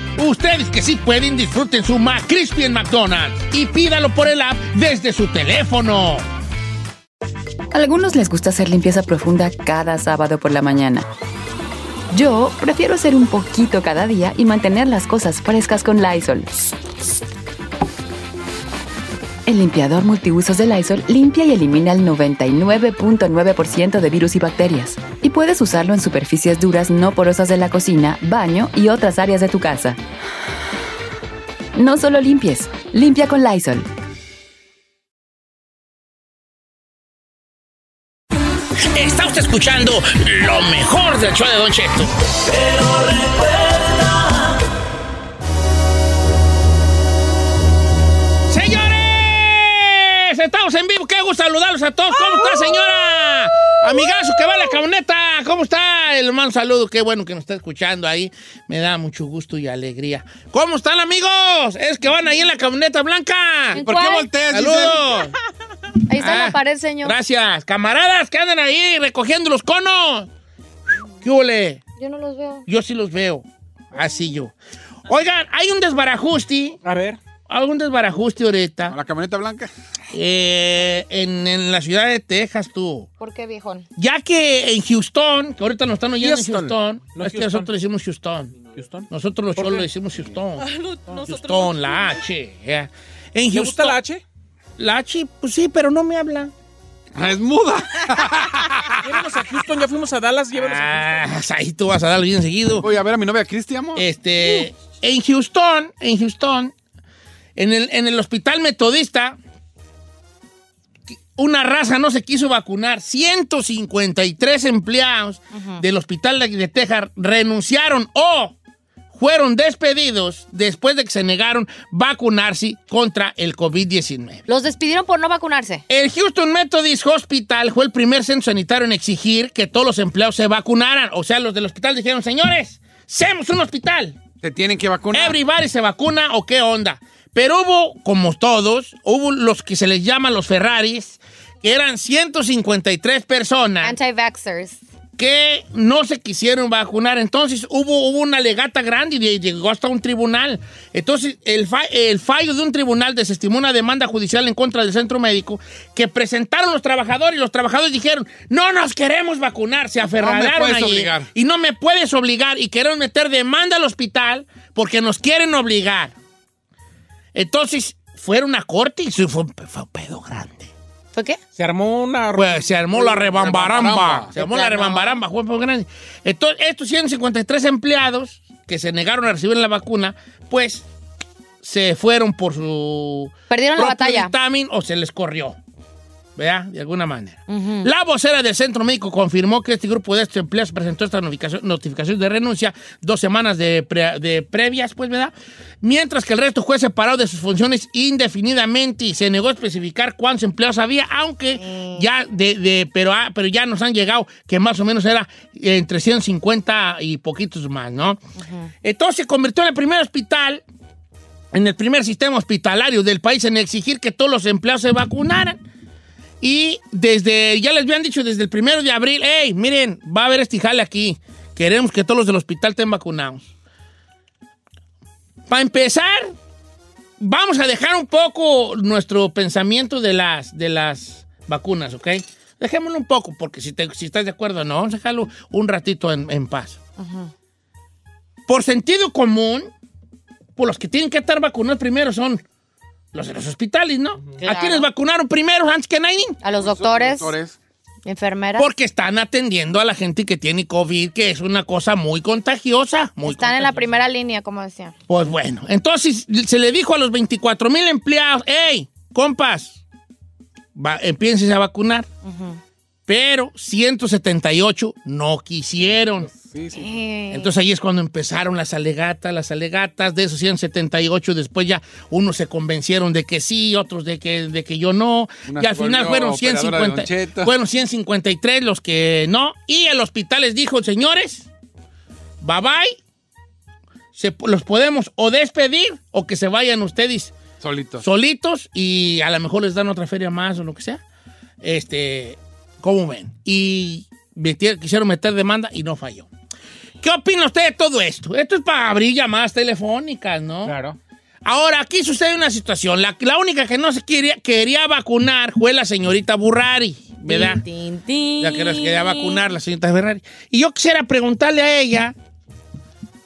[SPEAKER 2] Ustedes que sí pueden, disfruten su McCrispy en McDonald's y pídalo por el app desde su teléfono.
[SPEAKER 8] Algunos les gusta hacer limpieza profunda cada sábado por la mañana. Yo prefiero hacer un poquito cada día y mantener las cosas frescas con Lysol. El limpiador multiusos de Lysol limpia y elimina el 99.9% de virus y bacterias. Y puedes usarlo en superficies duras no porosas de la cocina, baño y otras áreas de tu casa. No solo limpies, limpia con Lysol.
[SPEAKER 2] Está usted escuchando lo mejor del show de Don Cheto. ¡Señores! Estamos en vivo. Qué gusto saludarlos a todos. ¿Cómo está, señora? Amigazo que va en la camioneta. ¿Cómo está? El mando saludo. Qué bueno que nos está escuchando ahí. Me da mucho gusto y alegría. ¿Cómo están, amigos? Es que van ahí en la camioneta blanca.
[SPEAKER 7] ¿En ¿Por qué volteas,
[SPEAKER 2] Saludos.
[SPEAKER 7] Ahí está en
[SPEAKER 2] Ah,
[SPEAKER 7] la pared, señor.
[SPEAKER 2] Gracias. Camaradas que andan ahí recogiendo los conos. ¿Qué huele?
[SPEAKER 7] Yo no los veo.
[SPEAKER 2] Yo sí los veo. Así yo. Oigan, hay un desbarajuste.
[SPEAKER 4] A ver.
[SPEAKER 2] Hay un desbarajuste ahorita.
[SPEAKER 5] La camioneta blanca.
[SPEAKER 2] Eh, en, en la ciudad de Texas, tú.
[SPEAKER 7] ¿Por qué, viejón?
[SPEAKER 2] Ya que en Houston, que ahorita nos están oyendo
[SPEAKER 4] Houston.
[SPEAKER 2] en Houston,
[SPEAKER 4] No
[SPEAKER 2] es que
[SPEAKER 4] Houston.
[SPEAKER 2] nosotros decimos Houston.
[SPEAKER 4] Houston.
[SPEAKER 2] Nosotros los
[SPEAKER 4] ¿Por
[SPEAKER 2] cholos decimos Houston. [laughs]
[SPEAKER 6] Nosotros
[SPEAKER 2] Houston, la H. En
[SPEAKER 4] ¿Le gusta
[SPEAKER 2] Houston.
[SPEAKER 4] la H?
[SPEAKER 2] La H, pues sí, pero no me habla.
[SPEAKER 5] Ah, es muda. [laughs]
[SPEAKER 4] Llévenos a Houston, ya fuimos a Dallas, llévenos a
[SPEAKER 2] Ah, ahí tú vas a darlo bien seguido.
[SPEAKER 5] Voy a ver a mi novia Cristi, amor.
[SPEAKER 2] Este, en Houston, en Houston, en el, en el hospital metodista, una raza no se quiso vacunar. 153 empleados del hospital de, de Texas renunciaron o fueron despedidos después de que se negaron vacunarse contra el COVID-19.
[SPEAKER 7] Los despidieron por no vacunarse.
[SPEAKER 2] El Houston Methodist Hospital fue el primer centro sanitario en exigir que todos los empleados se vacunaran. O sea, los del hospital dijeron, señores, seamos un hospital.
[SPEAKER 5] Te tienen que vacunar.
[SPEAKER 2] Everybody se vacuna o qué onda. Pero hubo, como todos, hubo los que se les llaman los Ferraris, que eran 153 personas
[SPEAKER 7] Anti-vaxxers.
[SPEAKER 2] que no se quisieron vacunar. Entonces hubo, hubo una legata grande y llegó hasta un tribunal. Entonces el, fa- el fallo de un tribunal desestimó una demanda judicial en contra del centro médico que presentaron los trabajadores y los trabajadores dijeron, no nos queremos vacunar, se aferraron allí
[SPEAKER 5] obligar.
[SPEAKER 2] y no me puedes obligar y queremos meter demanda al hospital porque nos quieren obligar. Entonces fueron a corte y fue un pedo grande.
[SPEAKER 7] ¿Fue qué?
[SPEAKER 4] Se armó una...
[SPEAKER 2] Pues se armó la rebambaramba. Se armó la rebambaramba. muy grande. Entonces, estos 153 empleados que se negaron a recibir la vacuna, pues se fueron por su
[SPEAKER 7] Perdieron la batalla.
[SPEAKER 2] dictamen o se les corrió. ¿Verdad? De alguna manera. La vocera del centro médico confirmó que este grupo de estos empleados presentó esta notificación, notificación de renuncia dos semanas de, pre- de previas, pues, ¿verdad? Mientras que el resto fue separado de sus funciones indefinidamente y se negó a especificar cuántos empleados había, aunque ya de, de- pero, ah, pero ya nos han llegado que más o menos era entre 150 y poquitos más, ¿no? Entonces se convirtió en el primer hospital en el primer sistema hospitalario del país en exigir que todos los empleados se vacunaran. Y desde, ya les habían dicho desde el primero de abril, hey, miren, va a haber este jale aquí. Queremos que todos los del hospital estén vacunados. Para empezar, vamos a dejar un poco nuestro pensamiento de las, de las vacunas, ¿ok? Dejémoslo un poco, porque si, te- si estás de acuerdo, no, vamos a dejarlo un ratito en, en paz. Por sentido común, pues los que tienen que estar vacunados primero son los de los hospitales, ¿no?
[SPEAKER 7] Claro.
[SPEAKER 2] ¿A quiénes vacunaron primero antes que nadie?
[SPEAKER 7] A los doctores,
[SPEAKER 5] Doctores.
[SPEAKER 7] enfermeras.
[SPEAKER 2] Porque están atendiendo a la gente que tiene COVID, que es una cosa muy contagiosa. Muy
[SPEAKER 7] Están en la primera línea, como decía.
[SPEAKER 2] Pues bueno, entonces se le dijo a los 24 mil empleados, hey, compas, va, empiecen a vacunar. Pero 178 no quisieron.
[SPEAKER 5] Sí, sí.
[SPEAKER 7] Eh,
[SPEAKER 2] Entonces ahí es cuando empezaron las alegatas, las alegatas. De esos 178 después ya unos se convencieron de que sí, otros de que, de que yo no.
[SPEAKER 5] Una
[SPEAKER 2] y al final fueron,
[SPEAKER 5] operadora de Don
[SPEAKER 2] 150,
[SPEAKER 5] Cheto.
[SPEAKER 2] fueron 153 los que no. Y el hospital les dijo, señores, bye bye. Se- los podemos o despedir o que se vayan ustedes
[SPEAKER 5] Solitos.
[SPEAKER 2] solitos y a lo mejor les dan otra feria más o lo que sea. Este, ¿cómo ven? Y metieron- quisieron meter demanda y no falló. ¿Qué opina usted de todo esto? Esto es para abrir llamadas telefónicas, ¿no?
[SPEAKER 4] Claro.
[SPEAKER 2] Ahora, aquí sucede una situación. La, la única que no se quería, quería vacunar fue la señorita Burrari, ¿verdad?
[SPEAKER 7] tin, tin,
[SPEAKER 2] La que nos quería vacunar, la señorita Ferrari. Y yo quisiera preguntarle a ella,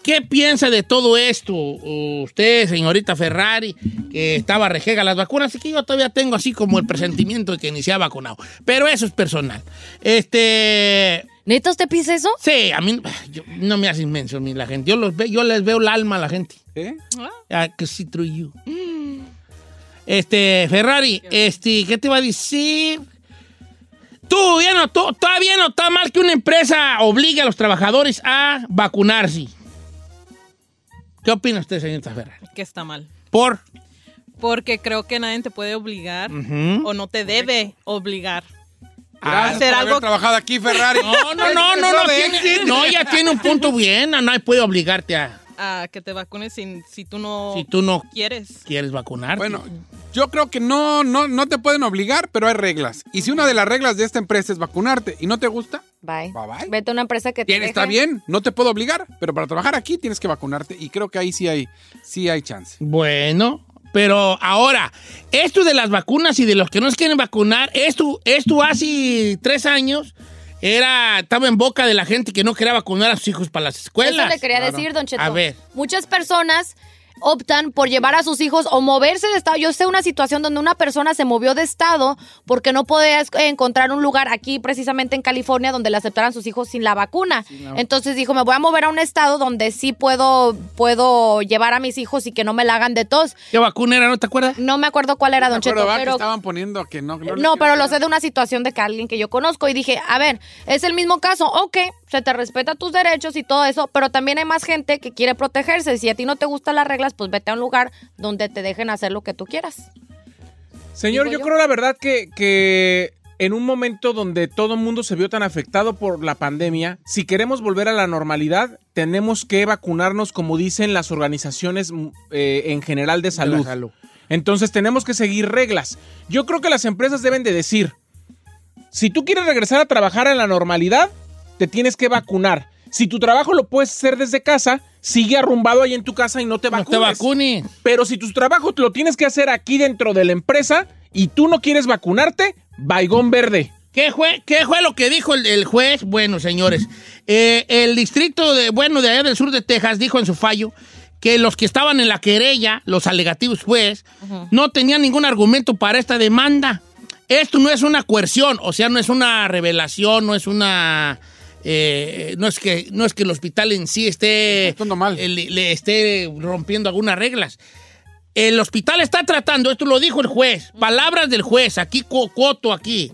[SPEAKER 2] ¿qué piensa de todo esto? Usted, señorita Ferrari, que estaba rejega las vacunas, y que yo todavía tengo así como el presentimiento de que ni se ha vacunado. Pero eso es personal. Este...
[SPEAKER 7] ¿Neta usted piensa eso?
[SPEAKER 2] Sí, a mí yo- no me hace inmenso mí la gente. Yo, los ve, yo les veo el alma a la gente.
[SPEAKER 5] ¿Eh?
[SPEAKER 2] I can see through you. Este, Ferrari, este, ¿qué te iba a decir? Tú, ya no, tú- todavía no está mal que una empresa obligue a los trabajadores a vacunarse. ¿Qué opina usted, señorita Ferrari?
[SPEAKER 6] Que está mal.
[SPEAKER 2] Por.
[SPEAKER 6] Porque creo que nadie te puede obligar o no te debe obligar.
[SPEAKER 2] Ah,
[SPEAKER 6] hacer
[SPEAKER 5] por
[SPEAKER 6] algo.
[SPEAKER 5] haber trabajado aquí, Ferrari. [laughs]
[SPEAKER 2] No, no, no, no, no, tiene, no, ya tiene un punto bien. No, nadie puede obligarte a.
[SPEAKER 6] a que te vacunes si, si tú no
[SPEAKER 2] Si tú no
[SPEAKER 6] quieres.
[SPEAKER 2] quieres vacunarte.
[SPEAKER 5] Bueno, yo creo que no, no, no te pueden obligar, pero hay reglas. Y si una de las reglas de esta empresa es vacunarte y no te gusta,
[SPEAKER 7] Bye.
[SPEAKER 5] Bye, bye.
[SPEAKER 7] Vete a una empresa que te
[SPEAKER 5] bien,
[SPEAKER 7] deje.
[SPEAKER 5] está bien, no te puedo obligar, pero para trabajar aquí tienes que vacunarte y creo que ahí sí hay, sí hay chance.
[SPEAKER 2] Bueno, pero ahora, esto de las vacunas y de los que no se quieren vacunar, esto, esto hace tres años era, estaba en boca de la gente que no quería vacunar a sus hijos para las escuelas.
[SPEAKER 7] Eso le quería decir, Don Cheto.
[SPEAKER 2] A ver.
[SPEAKER 7] Muchas personas optan por llevar a sus hijos o moverse de estado. Yo sé una situación donde una persona se movió de estado porque no podía encontrar un lugar aquí, precisamente en California, donde le aceptaran sus hijos sin la vacuna.
[SPEAKER 2] la-
[SPEAKER 7] Entonces dijo, me voy a mover a un estado donde sí puedo, puedo llevar a mis hijos y que no me la hagan de tos.
[SPEAKER 2] ¿Qué vacuna era? ¿No te acuerdas?
[SPEAKER 7] No me acuerdo cuál era,
[SPEAKER 5] Me
[SPEAKER 7] Don Cheto,
[SPEAKER 5] ¿verdad? que
[SPEAKER 7] pero...
[SPEAKER 5] estaban poniendo que no.
[SPEAKER 7] No, pero lo sé de una situación de que alguien que yo conozco y dije, a ver, es el mismo caso, ok, se te respeta tus derechos y todo eso, pero también hay más gente que quiere protegerse. Si a ti no te gustan las reglas, pues vete a un lugar donde te dejen hacer lo que tú quieras.
[SPEAKER 4] Señor, yo
[SPEAKER 7] yo.
[SPEAKER 4] creo la verdad que, que en un momento donde todo el mundo se vio tan afectado por la pandemia, si queremos volver a la normalidad, tenemos que vacunarnos, como dicen las organizaciones mm, eh, en general de salud.
[SPEAKER 2] salud.
[SPEAKER 4] Entonces tenemos que seguir reglas. Yo creo que las empresas deben de decir, si tú quieres regresar a trabajar en la normalidad, te tienes que vacunar. Si tu trabajo lo puedes hacer desde casa, sigue arrumbado ahí en tu casa y no te
[SPEAKER 2] No
[SPEAKER 4] vacunes.
[SPEAKER 2] te vacunes.
[SPEAKER 4] Pero si tu trabajo lo tienes que hacer aquí dentro de la empresa y tú no quieres vacunarte, baigón verde.
[SPEAKER 2] ¿Qué fue, ¿Qué fue lo que dijo el, el juez? Bueno, señores, eh, el distrito de, bueno, de allá del sur de Texas dijo en su fallo que los que estaban en la querella, los alegativos juez, no tenían ningún argumento para esta demanda. Esto no es una coerción, o sea, no es una revelación, no es una... eh, no, es que, no es que el hospital en sí esté,
[SPEAKER 5] mal.
[SPEAKER 2] eh, le, le esté rompiendo algunas reglas. El hospital está tratando, esto lo dijo el juez, palabras del juez, aquí cu- cuoto aquí,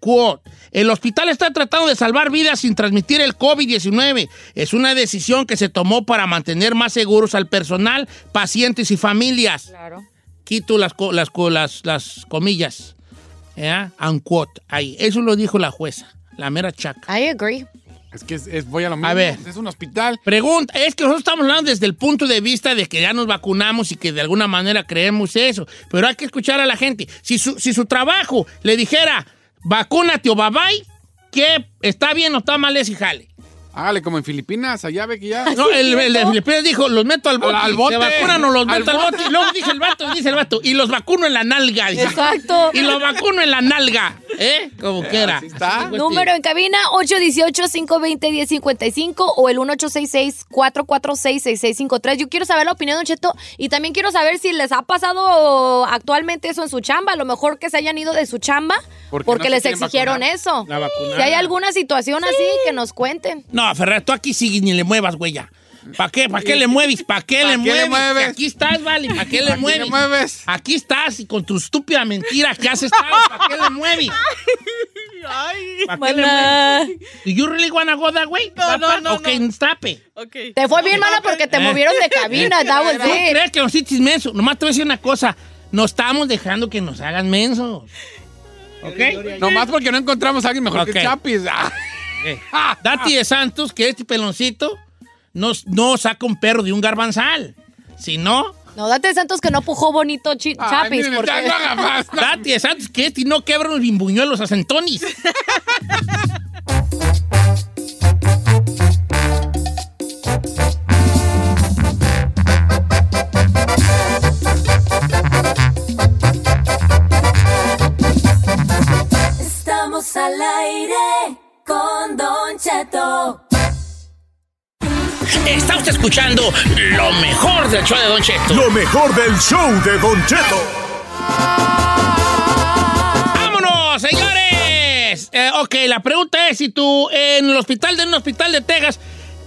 [SPEAKER 2] quote. El hospital está tratando de salvar vidas sin transmitir el COVID-19. Es una decisión que se tomó para mantener más seguros al personal, pacientes y familias.
[SPEAKER 7] Claro.
[SPEAKER 2] Quito las, las, las, las comillas. ¿Ya? Unquote. Ahí. Eso lo dijo la jueza, la mera chaca.
[SPEAKER 7] I agree.
[SPEAKER 5] Es que es, es- voy a lo mismo.
[SPEAKER 2] A ver.
[SPEAKER 5] Es un hospital.
[SPEAKER 2] Pregunta, es que nosotros estamos hablando desde el punto de vista de que ya nos vacunamos y que de alguna manera creemos eso, pero hay que escuchar a la gente. Si su, si su trabajo le dijera, vacúnate o bye bye, que está bien o está mal ese jale.
[SPEAKER 5] Hágale como en Filipinas, allá ve que ya.
[SPEAKER 2] No, el, el de Filipinas dijo, los meto al bote.
[SPEAKER 5] Al bote.
[SPEAKER 2] Se vacunan o los
[SPEAKER 5] Al
[SPEAKER 2] meto al bote.
[SPEAKER 5] bote.
[SPEAKER 2] Y luego dice el vato, dice el vato, y los vacuno en la nalga.
[SPEAKER 7] Exacto.
[SPEAKER 2] Y los vacuno en la nalga. ¿Eh? Como quiera.
[SPEAKER 5] así está.
[SPEAKER 2] Así, pues,
[SPEAKER 7] Número en cabina 818-520-1055 o el 1866-446-6653. Yo quiero saber la opinión, Don Cheto, y también quiero saber si les ha pasado actualmente eso en su chamba. A lo mejor que se hayan ido de su chamba
[SPEAKER 5] Porque
[SPEAKER 7] porque,
[SPEAKER 5] no se
[SPEAKER 7] les exigieron
[SPEAKER 5] vacunar.
[SPEAKER 7] eso.
[SPEAKER 2] La.
[SPEAKER 7] Si hay alguna situación así, que nos cuenten.
[SPEAKER 2] No, Ferrer, tú aquí sí ni le muevas, güey, ya. ¿Para qué? ¿Para qué le mueves? ¿Para qué,
[SPEAKER 5] ¿Pa'
[SPEAKER 2] le,
[SPEAKER 5] qué
[SPEAKER 2] mueves?
[SPEAKER 5] le mueves?
[SPEAKER 2] Aquí estás, vale. ¿Para qué le
[SPEAKER 5] ¿Pa' qué
[SPEAKER 2] mueves?
[SPEAKER 5] le mueves?
[SPEAKER 2] Aquí estás y con tu estúpida mentira que has estado. ¿Para qué le mueves? ¿Para qué le mueves? ¿Do you really wanna go that way?
[SPEAKER 6] No, no, no,
[SPEAKER 2] Ok, stop it.
[SPEAKER 6] Ok.
[SPEAKER 7] Te fue bien, mala, porque te movieron de cabina. That was
[SPEAKER 2] ¿Tú
[SPEAKER 7] it.
[SPEAKER 2] crees que nos hiciste menso? Nomás te voy a decir una cosa. No estamos dejando que nos hagan mensos. ¿Ok?
[SPEAKER 5] Nomás porque no encontramos a alguien mejor que Chapis. Ah.
[SPEAKER 2] Dati de Santos, que este peloncito no, no saca un perro de un garbanzal. Si no,
[SPEAKER 7] No, date de Santos que no pujó bonito chi-
[SPEAKER 5] Ay,
[SPEAKER 7] Chapis.
[SPEAKER 5] miren,
[SPEAKER 7] porque...
[SPEAKER 5] no haga más. [laughs]
[SPEAKER 2] Dati de Santos, que este no quebra unos bimbuñuelos a centonis. [laughs] escuchando lo mejor del show de Don Cheto.
[SPEAKER 9] Lo mejor del show de Don Cheto.
[SPEAKER 2] ¡Vámonos, señores! Eh, ok, la pregunta es si tú en el hospital de un hospital de Texas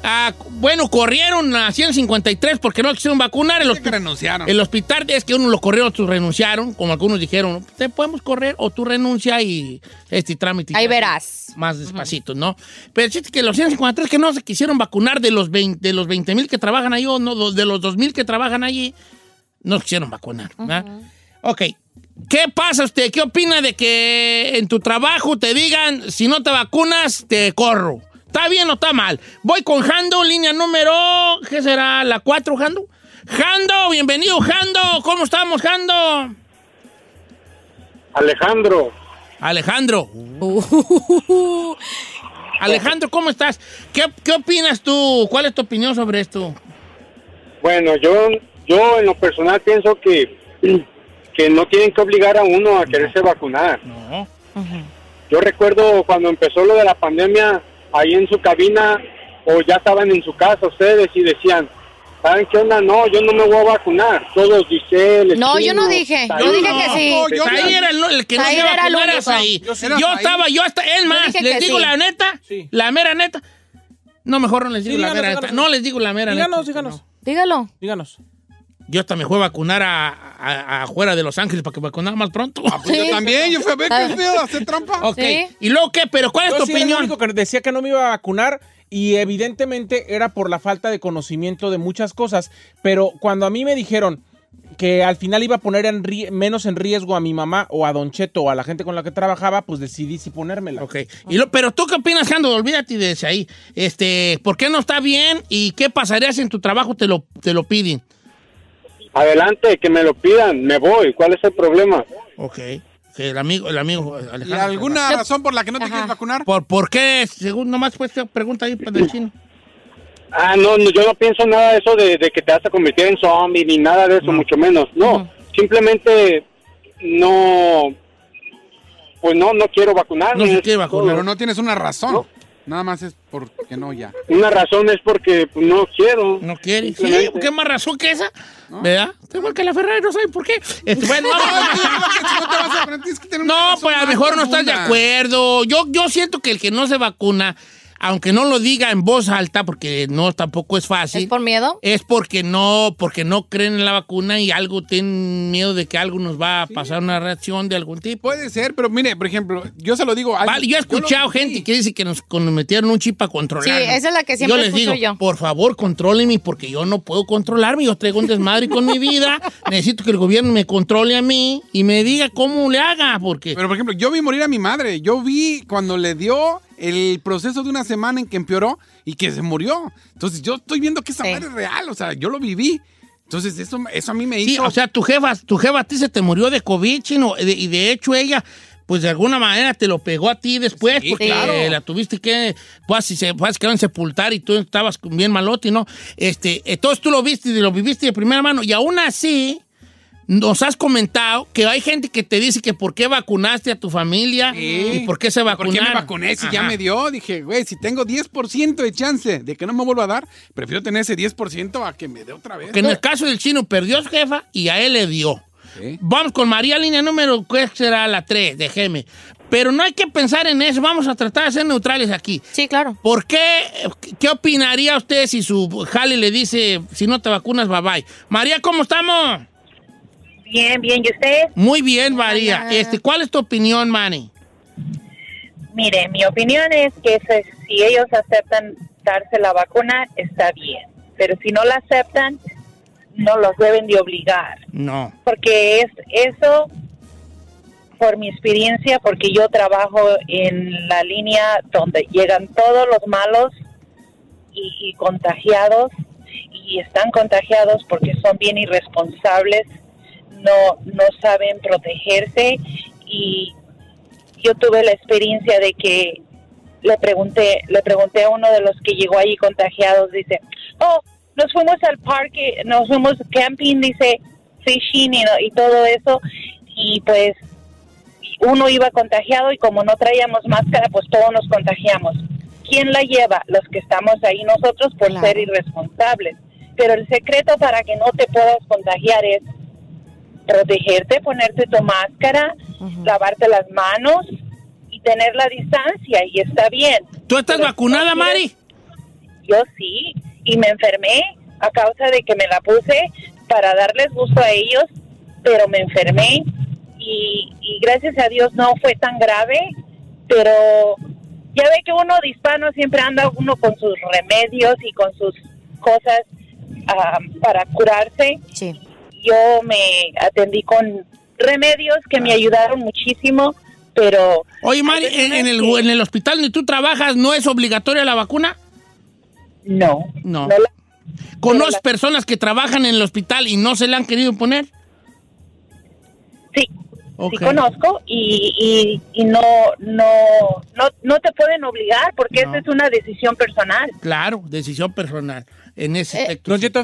[SPEAKER 2] ah, bueno, corrieron a 153 porque no quisieron vacunar. El, hospi-
[SPEAKER 10] renunciaron.
[SPEAKER 2] el hospital es que unos lo corrieron, otros renunciaron. Como algunos dijeron, te podemos correr o tú renuncia y este trámite.
[SPEAKER 7] Ahí verás.
[SPEAKER 2] Más despacito, ¿no? Pero es que los 153 que no se quisieron vacunar de los 20 de los 20 mil que trabajan ahí o no, de los 2 mil que trabajan allí, no quisieron vacunar. Ok. ¿Qué pasa usted? ¿Qué opina de que en tu trabajo te digan, si no te vacunas, te corro? ¿Está bien o está mal? Voy con Jando, línea número, ¿qué será? ¿La 4, Jando? Jando, bienvenido, Jando. ¿Cómo estamos, Jando?
[SPEAKER 11] Alejandro.
[SPEAKER 2] Alejandro. [laughs] Alejandro, ¿cómo estás? ¿Qué, qué opinas tú? ¿Cuál es tu opinión sobre esto?
[SPEAKER 11] Bueno, yo, yo en lo personal pienso que, [clears throat] que no tienen que obligar a uno a quererse vacunar.
[SPEAKER 2] No.
[SPEAKER 11] Yo recuerdo cuando empezó lo de la pandemia, ahí en su cabina, o ya estaban en su casa ustedes y decían, ¿saben qué onda? No, yo no me voy a vacunar. Todos Giselle,
[SPEAKER 7] No, yo no dije.
[SPEAKER 11] Saí.
[SPEAKER 7] Yo dije que sí.
[SPEAKER 2] Ahí era el, el que no se iba a
[SPEAKER 7] era el
[SPEAKER 2] vacunar,
[SPEAKER 7] único.
[SPEAKER 2] era ahí.
[SPEAKER 7] Yo
[SPEAKER 2] Yo,
[SPEAKER 7] sí era Said.
[SPEAKER 2] estaba, yo hasta, es más, les
[SPEAKER 7] que
[SPEAKER 2] digo
[SPEAKER 7] sí.
[SPEAKER 2] la neta, la mera neta. No, mejor no les digo
[SPEAKER 4] Sí,
[SPEAKER 2] la
[SPEAKER 4] díganos,
[SPEAKER 2] mera neta.
[SPEAKER 4] díganos.
[SPEAKER 2] No les digo la mera
[SPEAKER 4] Díganos,
[SPEAKER 2] neta.
[SPEAKER 4] díganos.
[SPEAKER 7] Dígalo.
[SPEAKER 4] Díganos.
[SPEAKER 2] Yo hasta me fui a vacunar a, a- a- afuera de Los Ángeles para que vacunara más pronto.
[SPEAKER 10] pues yo también, yo fui a ver qué feo hacer trampa.
[SPEAKER 2] Ok. ¿Y luego qué? ¿Pero cuál es
[SPEAKER 4] Yo
[SPEAKER 2] tu
[SPEAKER 4] sí era el
[SPEAKER 2] opinión?
[SPEAKER 4] único que decía que no me iba a vacunar y evidentemente era por la falta de conocimiento de muchas cosas. Pero cuando a mí me dijeron que al final iba a poner en menos en riesgo a mi mamá o a Don Cheto o a la gente con la que trabajaba, pues decidí si ponérmela.
[SPEAKER 2] Ok. Y lo- pero tú qué opinas, Jando? Olvídate de ese ahí. Este, ¿por qué no está bien? ¿Y qué pasaría si en tu trabajo te lo, te lo piden?
[SPEAKER 11] Adelante, que me lo pidan, me voy. ¿Cuál es el problema?
[SPEAKER 2] Ok. Que el amigo, el amigo
[SPEAKER 10] ¿Y
[SPEAKER 2] Alejandro.
[SPEAKER 10] alguna razón por la que no te quieres vacunar?
[SPEAKER 2] ¿Por, ¿Por qué? Según nomás pues pregunta ahí para el chino.
[SPEAKER 11] Ah, no, no, yo no pienso nada de eso de, de que te vas a convertir en zombie ni nada de eso, mucho menos. No, simplemente no, pues no, no quiero vacunarme.
[SPEAKER 10] No se quiere vacunar. Pero no tienes una razón. Nada más es porque no ya.
[SPEAKER 11] Una razón es porque pues, no quiero.
[SPEAKER 2] No quiere. Sí. ¿qué más razón que esa? ¿Verdad? Está igual que la Ferrari, no saben por qué. Este, bueno. [laughs] No, pues a lo mejor no estás de acuerdo. Yo, yo siento que el que no se vacuna, aunque no lo diga en voz alta, porque no tampoco es fácil. ¿Es
[SPEAKER 7] por miedo?
[SPEAKER 2] Es porque no, porque no creen en la vacuna y algo tienen miedo de que algo nos va a pasar una reacción de algún tipo.
[SPEAKER 10] Puede ser, pero mire, por ejemplo, yo se lo digo a alguien-
[SPEAKER 2] Vale, yo he escuchado
[SPEAKER 10] lo-
[SPEAKER 2] gente que dice que nos, metieron un chip para controlar.
[SPEAKER 7] Sí, esa es la que siempre
[SPEAKER 2] Yo les
[SPEAKER 7] escucho
[SPEAKER 2] digo,
[SPEAKER 7] yo.
[SPEAKER 2] por favor, contrólenme porque yo no puedo controlarme. Yo traigo un desmadre con mi vida. [laughs] Necesito que el gobierno me controle a mí y me diga cómo le haga, porque...
[SPEAKER 10] Pero, por ejemplo, yo vi morir a mi madre. Yo vi cuando le dio el proceso de una semana en que empeoró y que se murió. Entonces, yo estoy viendo que esa madre es real. O sea, yo lo viví. Entonces, eso, eso a mí me
[SPEAKER 2] Sí,
[SPEAKER 10] hizo...
[SPEAKER 2] o sea, tu jefa, tu jefa a ti se te murió de COVID, chino, de- y de hecho ella, pues de alguna manera te lo pegó a ti después,
[SPEAKER 10] Sí,
[SPEAKER 2] porque
[SPEAKER 10] claro.
[SPEAKER 2] la tuviste que, pues si se pues, quedaron sepultar y tú estabas bien malote, ¿no? Este, entonces tú lo viste y lo viviste de primera mano, y aún así nos has comentado que hay gente que te dice que por qué vacunaste a tu familia y por qué se
[SPEAKER 10] ¿Por qué
[SPEAKER 2] vacunaron.
[SPEAKER 10] me vacuné? Si ya me dio, dije, güey, si tengo 10% de chance de que no me vuelva a dar, prefiero tener ese 10% a que me dé otra vez.
[SPEAKER 2] Que en el caso del chino perdió a su jefa y a él le dio. Vamos con María, línea número, ¿qué será la 3? Déjeme. Pero no hay que pensar en eso, vamos a tratar de ser neutrales aquí.
[SPEAKER 7] Sí, claro.
[SPEAKER 2] ¿Por qué? ¿Qué opinaría usted si su jale le dice, si no te vacunas, bye bye? María, ¿cómo estamos?
[SPEAKER 12] Bien, bien, ¿y usted?
[SPEAKER 2] Muy bien, María. Este, ¿Cuál es tu opinión, Manny?
[SPEAKER 12] Mire, mi opinión es que se- si ellos aceptan darse la vacuna, está bien. Pero si no la aceptan, no los deben de obligar.
[SPEAKER 2] No.
[SPEAKER 12] Porque es eso, por mi experiencia, porque yo trabajo en la línea donde llegan todos los malos y, y contagiados, y están contagiados porque son bien irresponsables, no, no saben protegerse y yo tuve la experiencia de que le pregunté, le pregunté a uno de los que llegó ahí contagiados, dice, oh, nos fuimos al parque, nos fuimos camping, dice, fishing y, y todo eso, y pues uno iba contagiado y como no traíamos máscara, pues todos nos contagiamos. ¿Quién la lleva? Los que estamos ahí nosotros por ser irresponsables. Pero el secreto para que no te puedas contagiar es protegerte, ponerte tu máscara, lavarte las manos y tener la distancia y está bien.
[SPEAKER 2] ¿Tú estás vacunada, Mari?
[SPEAKER 12] yo sí, y me enfermé a causa de que me la puse para darles gusto a ellos, pero me enfermé y, y gracias a Dios no fue tan grave, pero ya ve que uno de hispano siempre anda uno con sus remedios y con sus cosas ah, para curarse. Yo me atendí con remedios que me ayudaron muchísimo, pero...
[SPEAKER 2] Oye, Mari, ¿en, en el, en el hospital donde tú trabajas no es obligatoria la vacuna?
[SPEAKER 12] No.
[SPEAKER 2] No. ¿Conoces personas que trabajan en el hospital y no se la han querido poner?
[SPEAKER 12] Sí. Sí conozco y, y, y no, no, no, no te pueden obligar porque esa es una decisión personal.
[SPEAKER 2] Claro, decisión personal. En ese
[SPEAKER 7] Eh,
[SPEAKER 2] aspecto.
[SPEAKER 4] Don Cheto,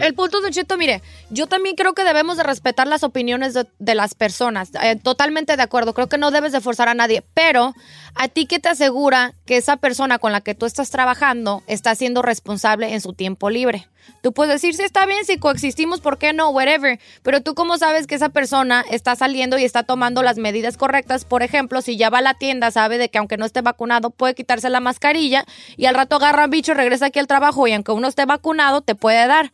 [SPEAKER 7] El punto, Don Cheto, mire, yo también creo que debemos de respetar las opiniones de, de las personas. Eh, totalmente de acuerdo. Creo que no debes de forzar a nadie. Pero, ¿a ti qué te asegura que esa persona con la que tú estás trabajando está siendo responsable en su tiempo libre? Tú puedes decir, sí, está bien, si coexistimos, ¿por qué no? Whatever. Pero tú cómo sabes que esa persona está saliendo y está tomando las medidas correctas. Por ejemplo, si ya va a la tienda, sabe de que aunque no esté vacunado, puede quitarse la mascarilla y al rato agarra un bicho, regresa aquí al trabajo y aunque uno esté vacunado, te puede dar.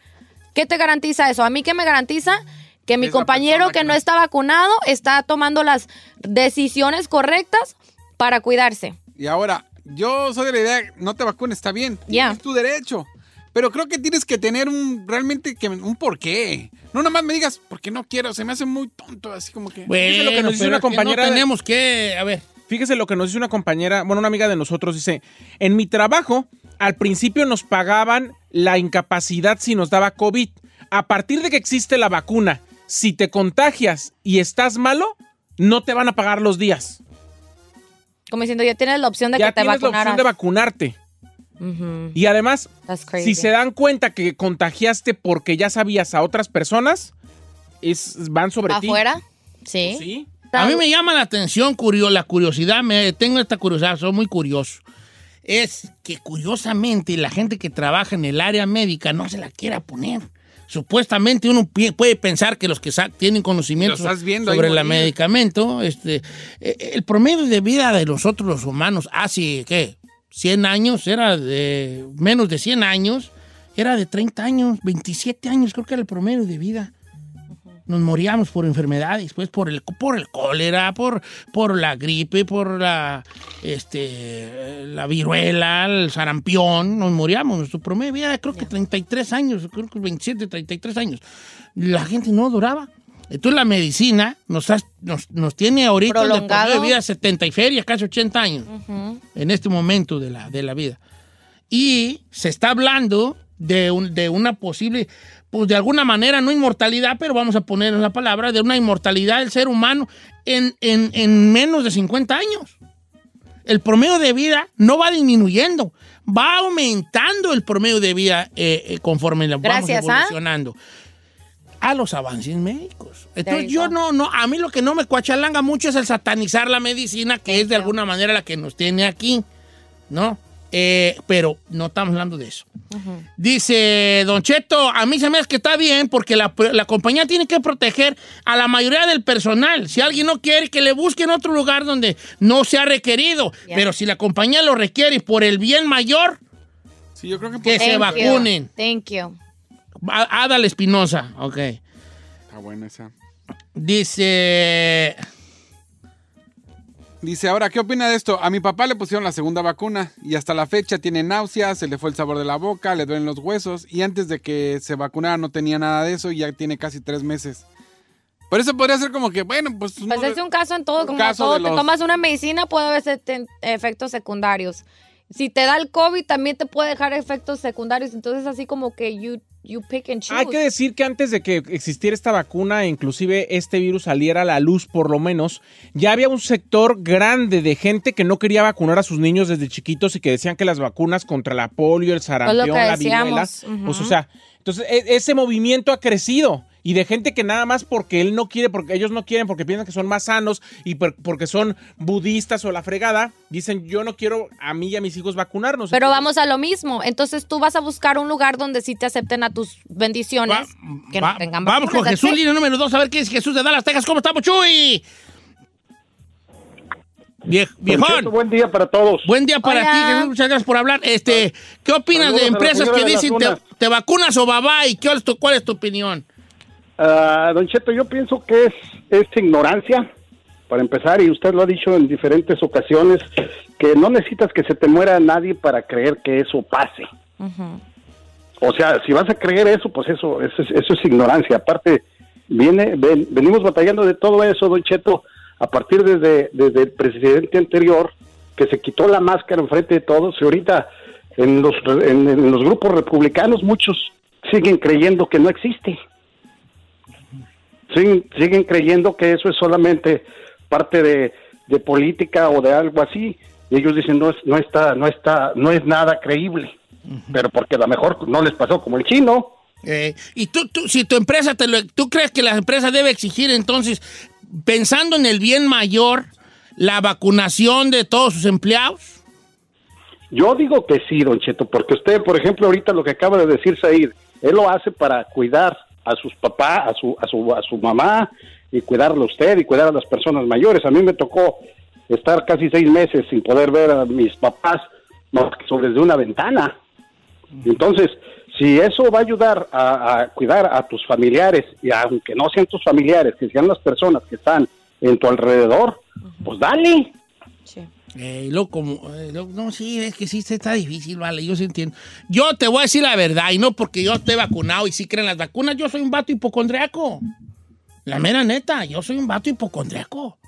[SPEAKER 7] ¿Qué te garantiza eso? A mí qué me garantiza que mi compañero que no está vacunado está tomando las decisiones correctas para cuidarse.
[SPEAKER 10] Y ahora, yo soy de la idea, no te vacunes, está bien.
[SPEAKER 7] Ya.
[SPEAKER 10] Es tu derecho. Pero creo que tienes que tener un, realmente, que, un porqué. No nada más me digas, porque no quiero, se me hace muy tonto, así como que...
[SPEAKER 4] Fíjese lo que nos dice una
[SPEAKER 2] que
[SPEAKER 4] compañera
[SPEAKER 2] no tenemos que, a ver.
[SPEAKER 4] Fíjese lo que nos dice una compañera, bueno, una amiga de nosotros, dice, en mi trabajo, al principio nos pagaban la incapacidad si nos daba COVID. A partir de que existe la vacuna, si te contagias y estás malo, no te van a pagar los días.
[SPEAKER 7] Como diciendo, ya tienes la opción de
[SPEAKER 4] ya
[SPEAKER 7] que te
[SPEAKER 4] tienes la
[SPEAKER 7] vacunaras.
[SPEAKER 4] opción de vacunarte. Y además, si se dan cuenta que contagiaste porque ya sabías a otras personas, es, van sobre ti.
[SPEAKER 7] ¿Afuera? Sí.
[SPEAKER 4] Sí.
[SPEAKER 2] A mí me llama la atención, curio, la curiosidad, me, tengo esta curiosidad, soy muy curioso. Es que curiosamente la gente que trabaja en el área médica no se la quiera poner. Supuestamente uno puede pensar que los que tienen conocimiento sobre el medicamento, este, eh, el promedio de vida de nosotros los humanos hace, ¿qué? 100 años, era de menos de 100 años, era de 30 años, 27 años, creo que era el promedio de vida nos moríamos por enfermedades, pues por el, por el cólera, por, por la gripe, por la, este, la viruela, el sarampión, nos moríamos. Nuestro promedio de vida creo que 33 años, creo que 27, 33 años. La gente no duraba. Entonces la medicina nos, has- nos, nos tiene ahorita el de
[SPEAKER 7] Prolongado.
[SPEAKER 2] promedio de vida 70 y feria, casi 80 años
[SPEAKER 7] Ujú.
[SPEAKER 2] en este momento de la, de la vida. Y se está hablando de, un- de una posible, pues de alguna manera, no inmortalidad, pero vamos a poner la palabra, de una inmortalidad del ser humano en, en- en menos de 50 años. El promedio de vida no va disminuyendo, va aumentando el promedio de vida eh, eh, conforme la vamos
[SPEAKER 7] Gracias, ¿ah?
[SPEAKER 2] A los avances médicos. Entonces yo no, no, a mí lo que no me cuachalanga mucho es el satanizar la medicina, que es de alguna manera la que nos tiene aquí, ¿no? Eh, pero no estamos hablando de eso. Dice Don Cheto, a mí se me hace que está bien porque la, la compañía tiene que proteger a la mayoría del personal. Si alguien no quiere, que le busquen otro lugar donde no sea requerido.
[SPEAKER 7] Yeah.
[SPEAKER 2] Pero si la compañía lo requiere por el bien mayor,
[SPEAKER 10] Sí, yo creo que...
[SPEAKER 2] que se
[SPEAKER 7] you.
[SPEAKER 2] vacunen.
[SPEAKER 7] Thank you.
[SPEAKER 2] Adal Espinosa, ok.
[SPEAKER 10] Está buena esa.
[SPEAKER 2] Dice...
[SPEAKER 10] Dice, ahora, ¿qué opina de esto? A mi papá le pusieron la segunda vacuna y hasta la fecha tiene náuseas, se le fue el sabor de la boca, le duelen los huesos y antes de que se vacunara no tenía nada de eso y ya tiene casi tres meses. Por eso podría ser como que, bueno, pues...
[SPEAKER 7] Pues
[SPEAKER 10] no
[SPEAKER 7] es un caso en todo, como
[SPEAKER 10] caso
[SPEAKER 7] todo,
[SPEAKER 10] de
[SPEAKER 7] te
[SPEAKER 10] los-
[SPEAKER 7] tomas una medicina, puede haber seten- efectos secundarios. Si te da el COVID, también te puede dejar efectos secundarios. Entonces, así como que you, you pick and choose.
[SPEAKER 4] Hay que decir que antes de que existiera esta vacuna, e inclusive este virus saliera a la luz por lo menos, ya había un sector grande de gente que no quería vacunar a sus niños desde chiquitos y que decían que las vacunas contra la polio, el sarampión, la viruela, pues o sea, entonces e- ese movimiento ha crecido y de gente que nada más porque él no quiere, porque ellos no quieren, porque piensan que son más sanos y por- porque son budistas o la fregada, dicen yo no quiero a mí y a mis hijos vacunarnos.
[SPEAKER 7] Pero
[SPEAKER 4] Entonces,
[SPEAKER 7] vamos a lo mismo. Entonces, tú vas a buscar un lugar donde sí te acepten a tus bendiciones. que no tengan
[SPEAKER 2] vamos con
[SPEAKER 7] vacunas,
[SPEAKER 2] Jesús, línea número dos, a ver qué es Jesús de Dallas, Texas. ¿Cómo estamos, Chuy? Vie- viejón.
[SPEAKER 13] Buen día para todos.
[SPEAKER 2] Buen día para
[SPEAKER 13] Hola.
[SPEAKER 2] ti, Jesús. Muchas gracias por hablar. Este, ¿Qué opinas
[SPEAKER 13] Saludos
[SPEAKER 2] de empresas que dicen te, vacunas o babá? ¿Y qué es tu- cuál es tu opinión?
[SPEAKER 13] Ah, don Cheto, yo pienso que es, es ignorancia, para empezar, y usted lo ha dicho en diferentes ocasiones, que no necesitas que se te muera nadie para creer que eso pase. O sea, si vas a creer eso, pues eso, eso, es, eso es ignorancia. Aparte, viene, ven- venimos batallando de todo eso, don Cheto, a partir desde, desde el presidente anterior, que se quitó la máscara enfrente de todos, y ahorita en los, en, en los grupos republicanos muchos siguen creyendo que no existe. Siguen, siguen creyendo que eso es solamente parte de, de política o de algo así. Y ellos dicen, no, es, no, está, no, está, no es nada creíble. Pero porque a lo mejor no les pasó como el chino.
[SPEAKER 2] Eh, y tú, tú, si tu empresa, te lo, ¿tú crees que la empresa debe exigir entonces, pensando en el bien mayor, la vacunación de todos sus empleados?
[SPEAKER 13] Yo digo que sí, don Cheto, porque usted, por ejemplo, ahorita lo que acaba de decir Said, él lo hace para cuidar a sus papás, a su, a su, a su mamá, y cuidarlo a usted y cuidar a las personas mayores. A mí me tocó estar casi seis meses sin poder ver a mis papás más que sobre de una ventana. Entonces, si eso va a ayudar a, a cuidar a tus familiares, y aunque no sean tus familiares, que sean las personas que están en tu alrededor, pues dale.
[SPEAKER 2] Eh, luego como, eh, no, sí, es que sí está difícil, vale, yo sí entiendo. Yo te voy a decir la verdad, y no porque yo esté vacunado y sí creen las vacunas, yo soy un vato hipocondriaco. La mera neta, yo soy un vato hipocondriaco.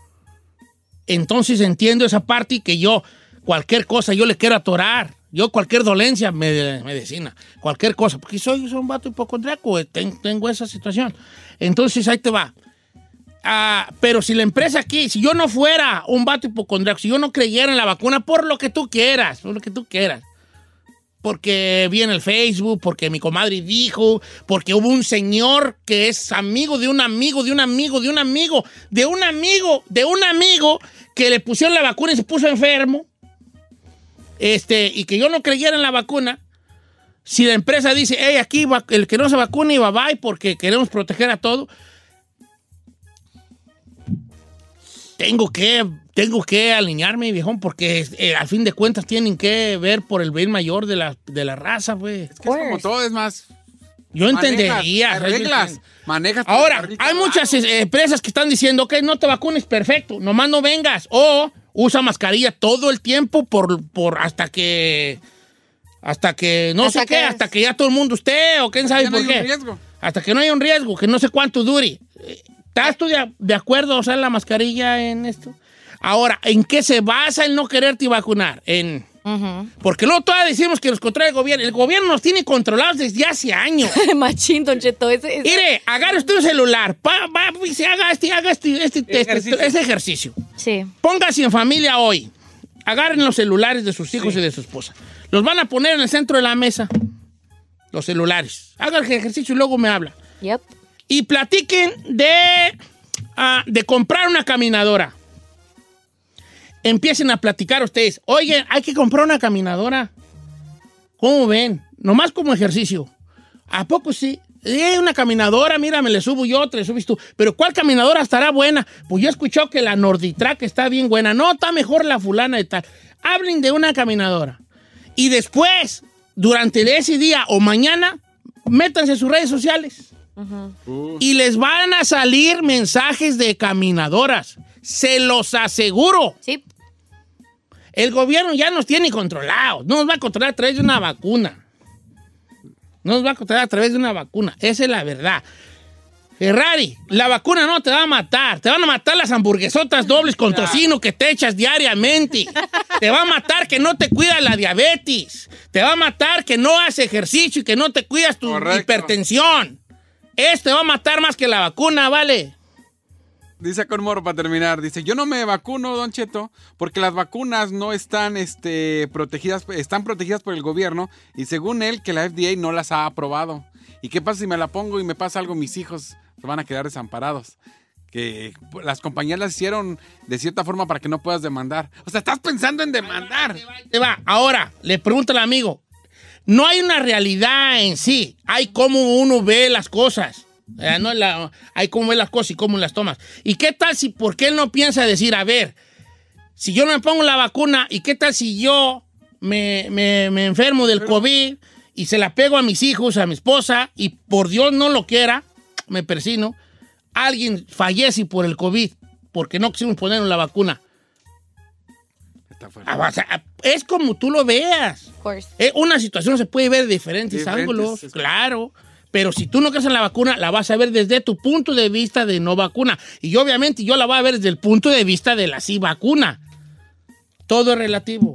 [SPEAKER 2] Entonces entiendo esa parte y que yo, cualquier cosa, yo le quiero atorar. Yo cualquier dolencia, me- medicina, cualquier cosa, porque soy, soy un vato hipocondriaco, eh, ten- tengo esa situación. Entonces ahí te va. Ah, pero si la empresa aquí, si yo no fuera un vato hipocondriaco, si yo no creyera en la vacuna, por lo que tú quieras, por lo que tú quieras, porque vi en el Facebook, porque mi comadre dijo, porque hubo un señor que es amigo de un amigo, de un amigo, de un amigo, de un amigo, de un amigo que le pusieron la vacuna y se puso enfermo, este, y que yo no creyera en la vacuna, si la empresa dice, hey, aquí el que no se vacune y bye bye porque queremos proteger a todo, tengo que, tengo que alinearme, viejón, porque eh, al fin de cuentas tienen que ver por el bien mayor de la, de la raza, güey.
[SPEAKER 10] Es como todo, es más.
[SPEAKER 2] Yo
[SPEAKER 10] Manejas,
[SPEAKER 2] entendería.
[SPEAKER 10] reglas. Manejas.
[SPEAKER 2] Ahora,
[SPEAKER 10] carrito
[SPEAKER 2] hay muchas eh, empresas que están diciendo, ok, no te vacunes, perfecto, nomás no vengas. O usa mascarilla todo el tiempo por, por hasta que... Hasta que, no
[SPEAKER 7] Hasta
[SPEAKER 2] sé qué,
[SPEAKER 7] que-
[SPEAKER 2] hasta que ya todo el mundo esté, o quién sabe
[SPEAKER 10] no
[SPEAKER 2] por
[SPEAKER 10] hay un
[SPEAKER 2] qué.
[SPEAKER 10] riesgo.
[SPEAKER 2] Hasta que no haya un riesgo, que no sé cuánto dure. ¿Estás tú de, de acuerdo a usar la mascarilla en esto? Ahora, ¿en qué se basa el no quererte vacunar? En... Porque luego todavía decimos que nos controla el gobierno. El gobierno nos tiene controlados desde hace años. [laughs]
[SPEAKER 7] Machín, Don Cheto. Ese, ese-
[SPEAKER 2] Mire, agarre usted un celular, pa- va, y se haga este, haga este, este, este-
[SPEAKER 4] Ejercicio.
[SPEAKER 2] este ejercicio.
[SPEAKER 7] Sí.
[SPEAKER 2] Póngase en familia hoy. Agarren los celulares de sus hijos y de su esposa. Los van a poner en el centro de la mesa. Los celulares. Hagan el ejercicio y luego me habla.
[SPEAKER 7] Yep.
[SPEAKER 2] Y platiquen de, ah, de comprar una caminadora. Empiecen a platicar ustedes. Oye, hay que comprar una caminadora. ¿Cómo ven? Nomás como ejercicio. ¿A poco sí? Eh, una caminadora, mira, me le subo yo, te le subes tú. Pero ¿cuál caminadora estará buena? Pues yo he escuchado que la Norditrack está bien buena. No, está mejor la fulana de tal. Hablen de una caminadora. Y después, durante ese día o mañana, métanse en sus redes sociales. Y les van a salir mensajes de caminadoras. Se los aseguro.
[SPEAKER 7] Sí.
[SPEAKER 2] El gobierno ya nos tiene controlados. No nos va a controlar a través de una vacuna. No nos va a controlar a través de una vacuna. Esa es la verdad. Ferrari, la vacuna no te va a matar. Te van a matar las hamburguesotas dobles con tocino que te echas diariamente. Te va a matar que no te cuidas la diabetes. Te va a matar que no haces ejercicio y que no te cuidas tu
[SPEAKER 10] Correcto.
[SPEAKER 2] hipertensión. Esto te va a matar más que la vacuna, ¿vale?
[SPEAKER 10] Dice con Moro para terminar, dice, yo no me vacuno, Don Cheto, porque las vacunas no están este, protegidas, están protegidas por el gobierno y según él que la FDA no las ha aprobado. ¿Y qué pasa si me la pongo y me pasa algo? Mis hijos se van a quedar desamparados. Que las compañías las hicieron de cierta forma para que no puedas demandar. O sea, estás pensando en demandar.
[SPEAKER 2] Te va. Ahora, le pregunto al amigo. No hay una realidad en sí. Hay cómo uno ve las cosas. Eh, no la- hay cómo ve las cosas y cómo las tomas. ¿Y qué tal si, por qué él no piensa decir, a ver, si yo no me pongo la vacuna, ¿y qué tal si yo me, me- me enfermo del COVID y se la pego a mis hijos, a mi esposa, y por Dios no lo quiera, me persino, alguien fallece por el COVID porque no quisimos ponernos la vacuna? Ah, o sea, es como tú lo veas. Eh, una situación se puede ver de diferentes,
[SPEAKER 5] Diferentes,
[SPEAKER 2] ángulos,
[SPEAKER 5] es-
[SPEAKER 2] claro. Pero si tú no crees en la vacuna, la vas a ver desde tu punto de vista de no vacuna. Y obviamente yo la voy a ver desde el punto de vista de la sí vacuna. Todo es relativo.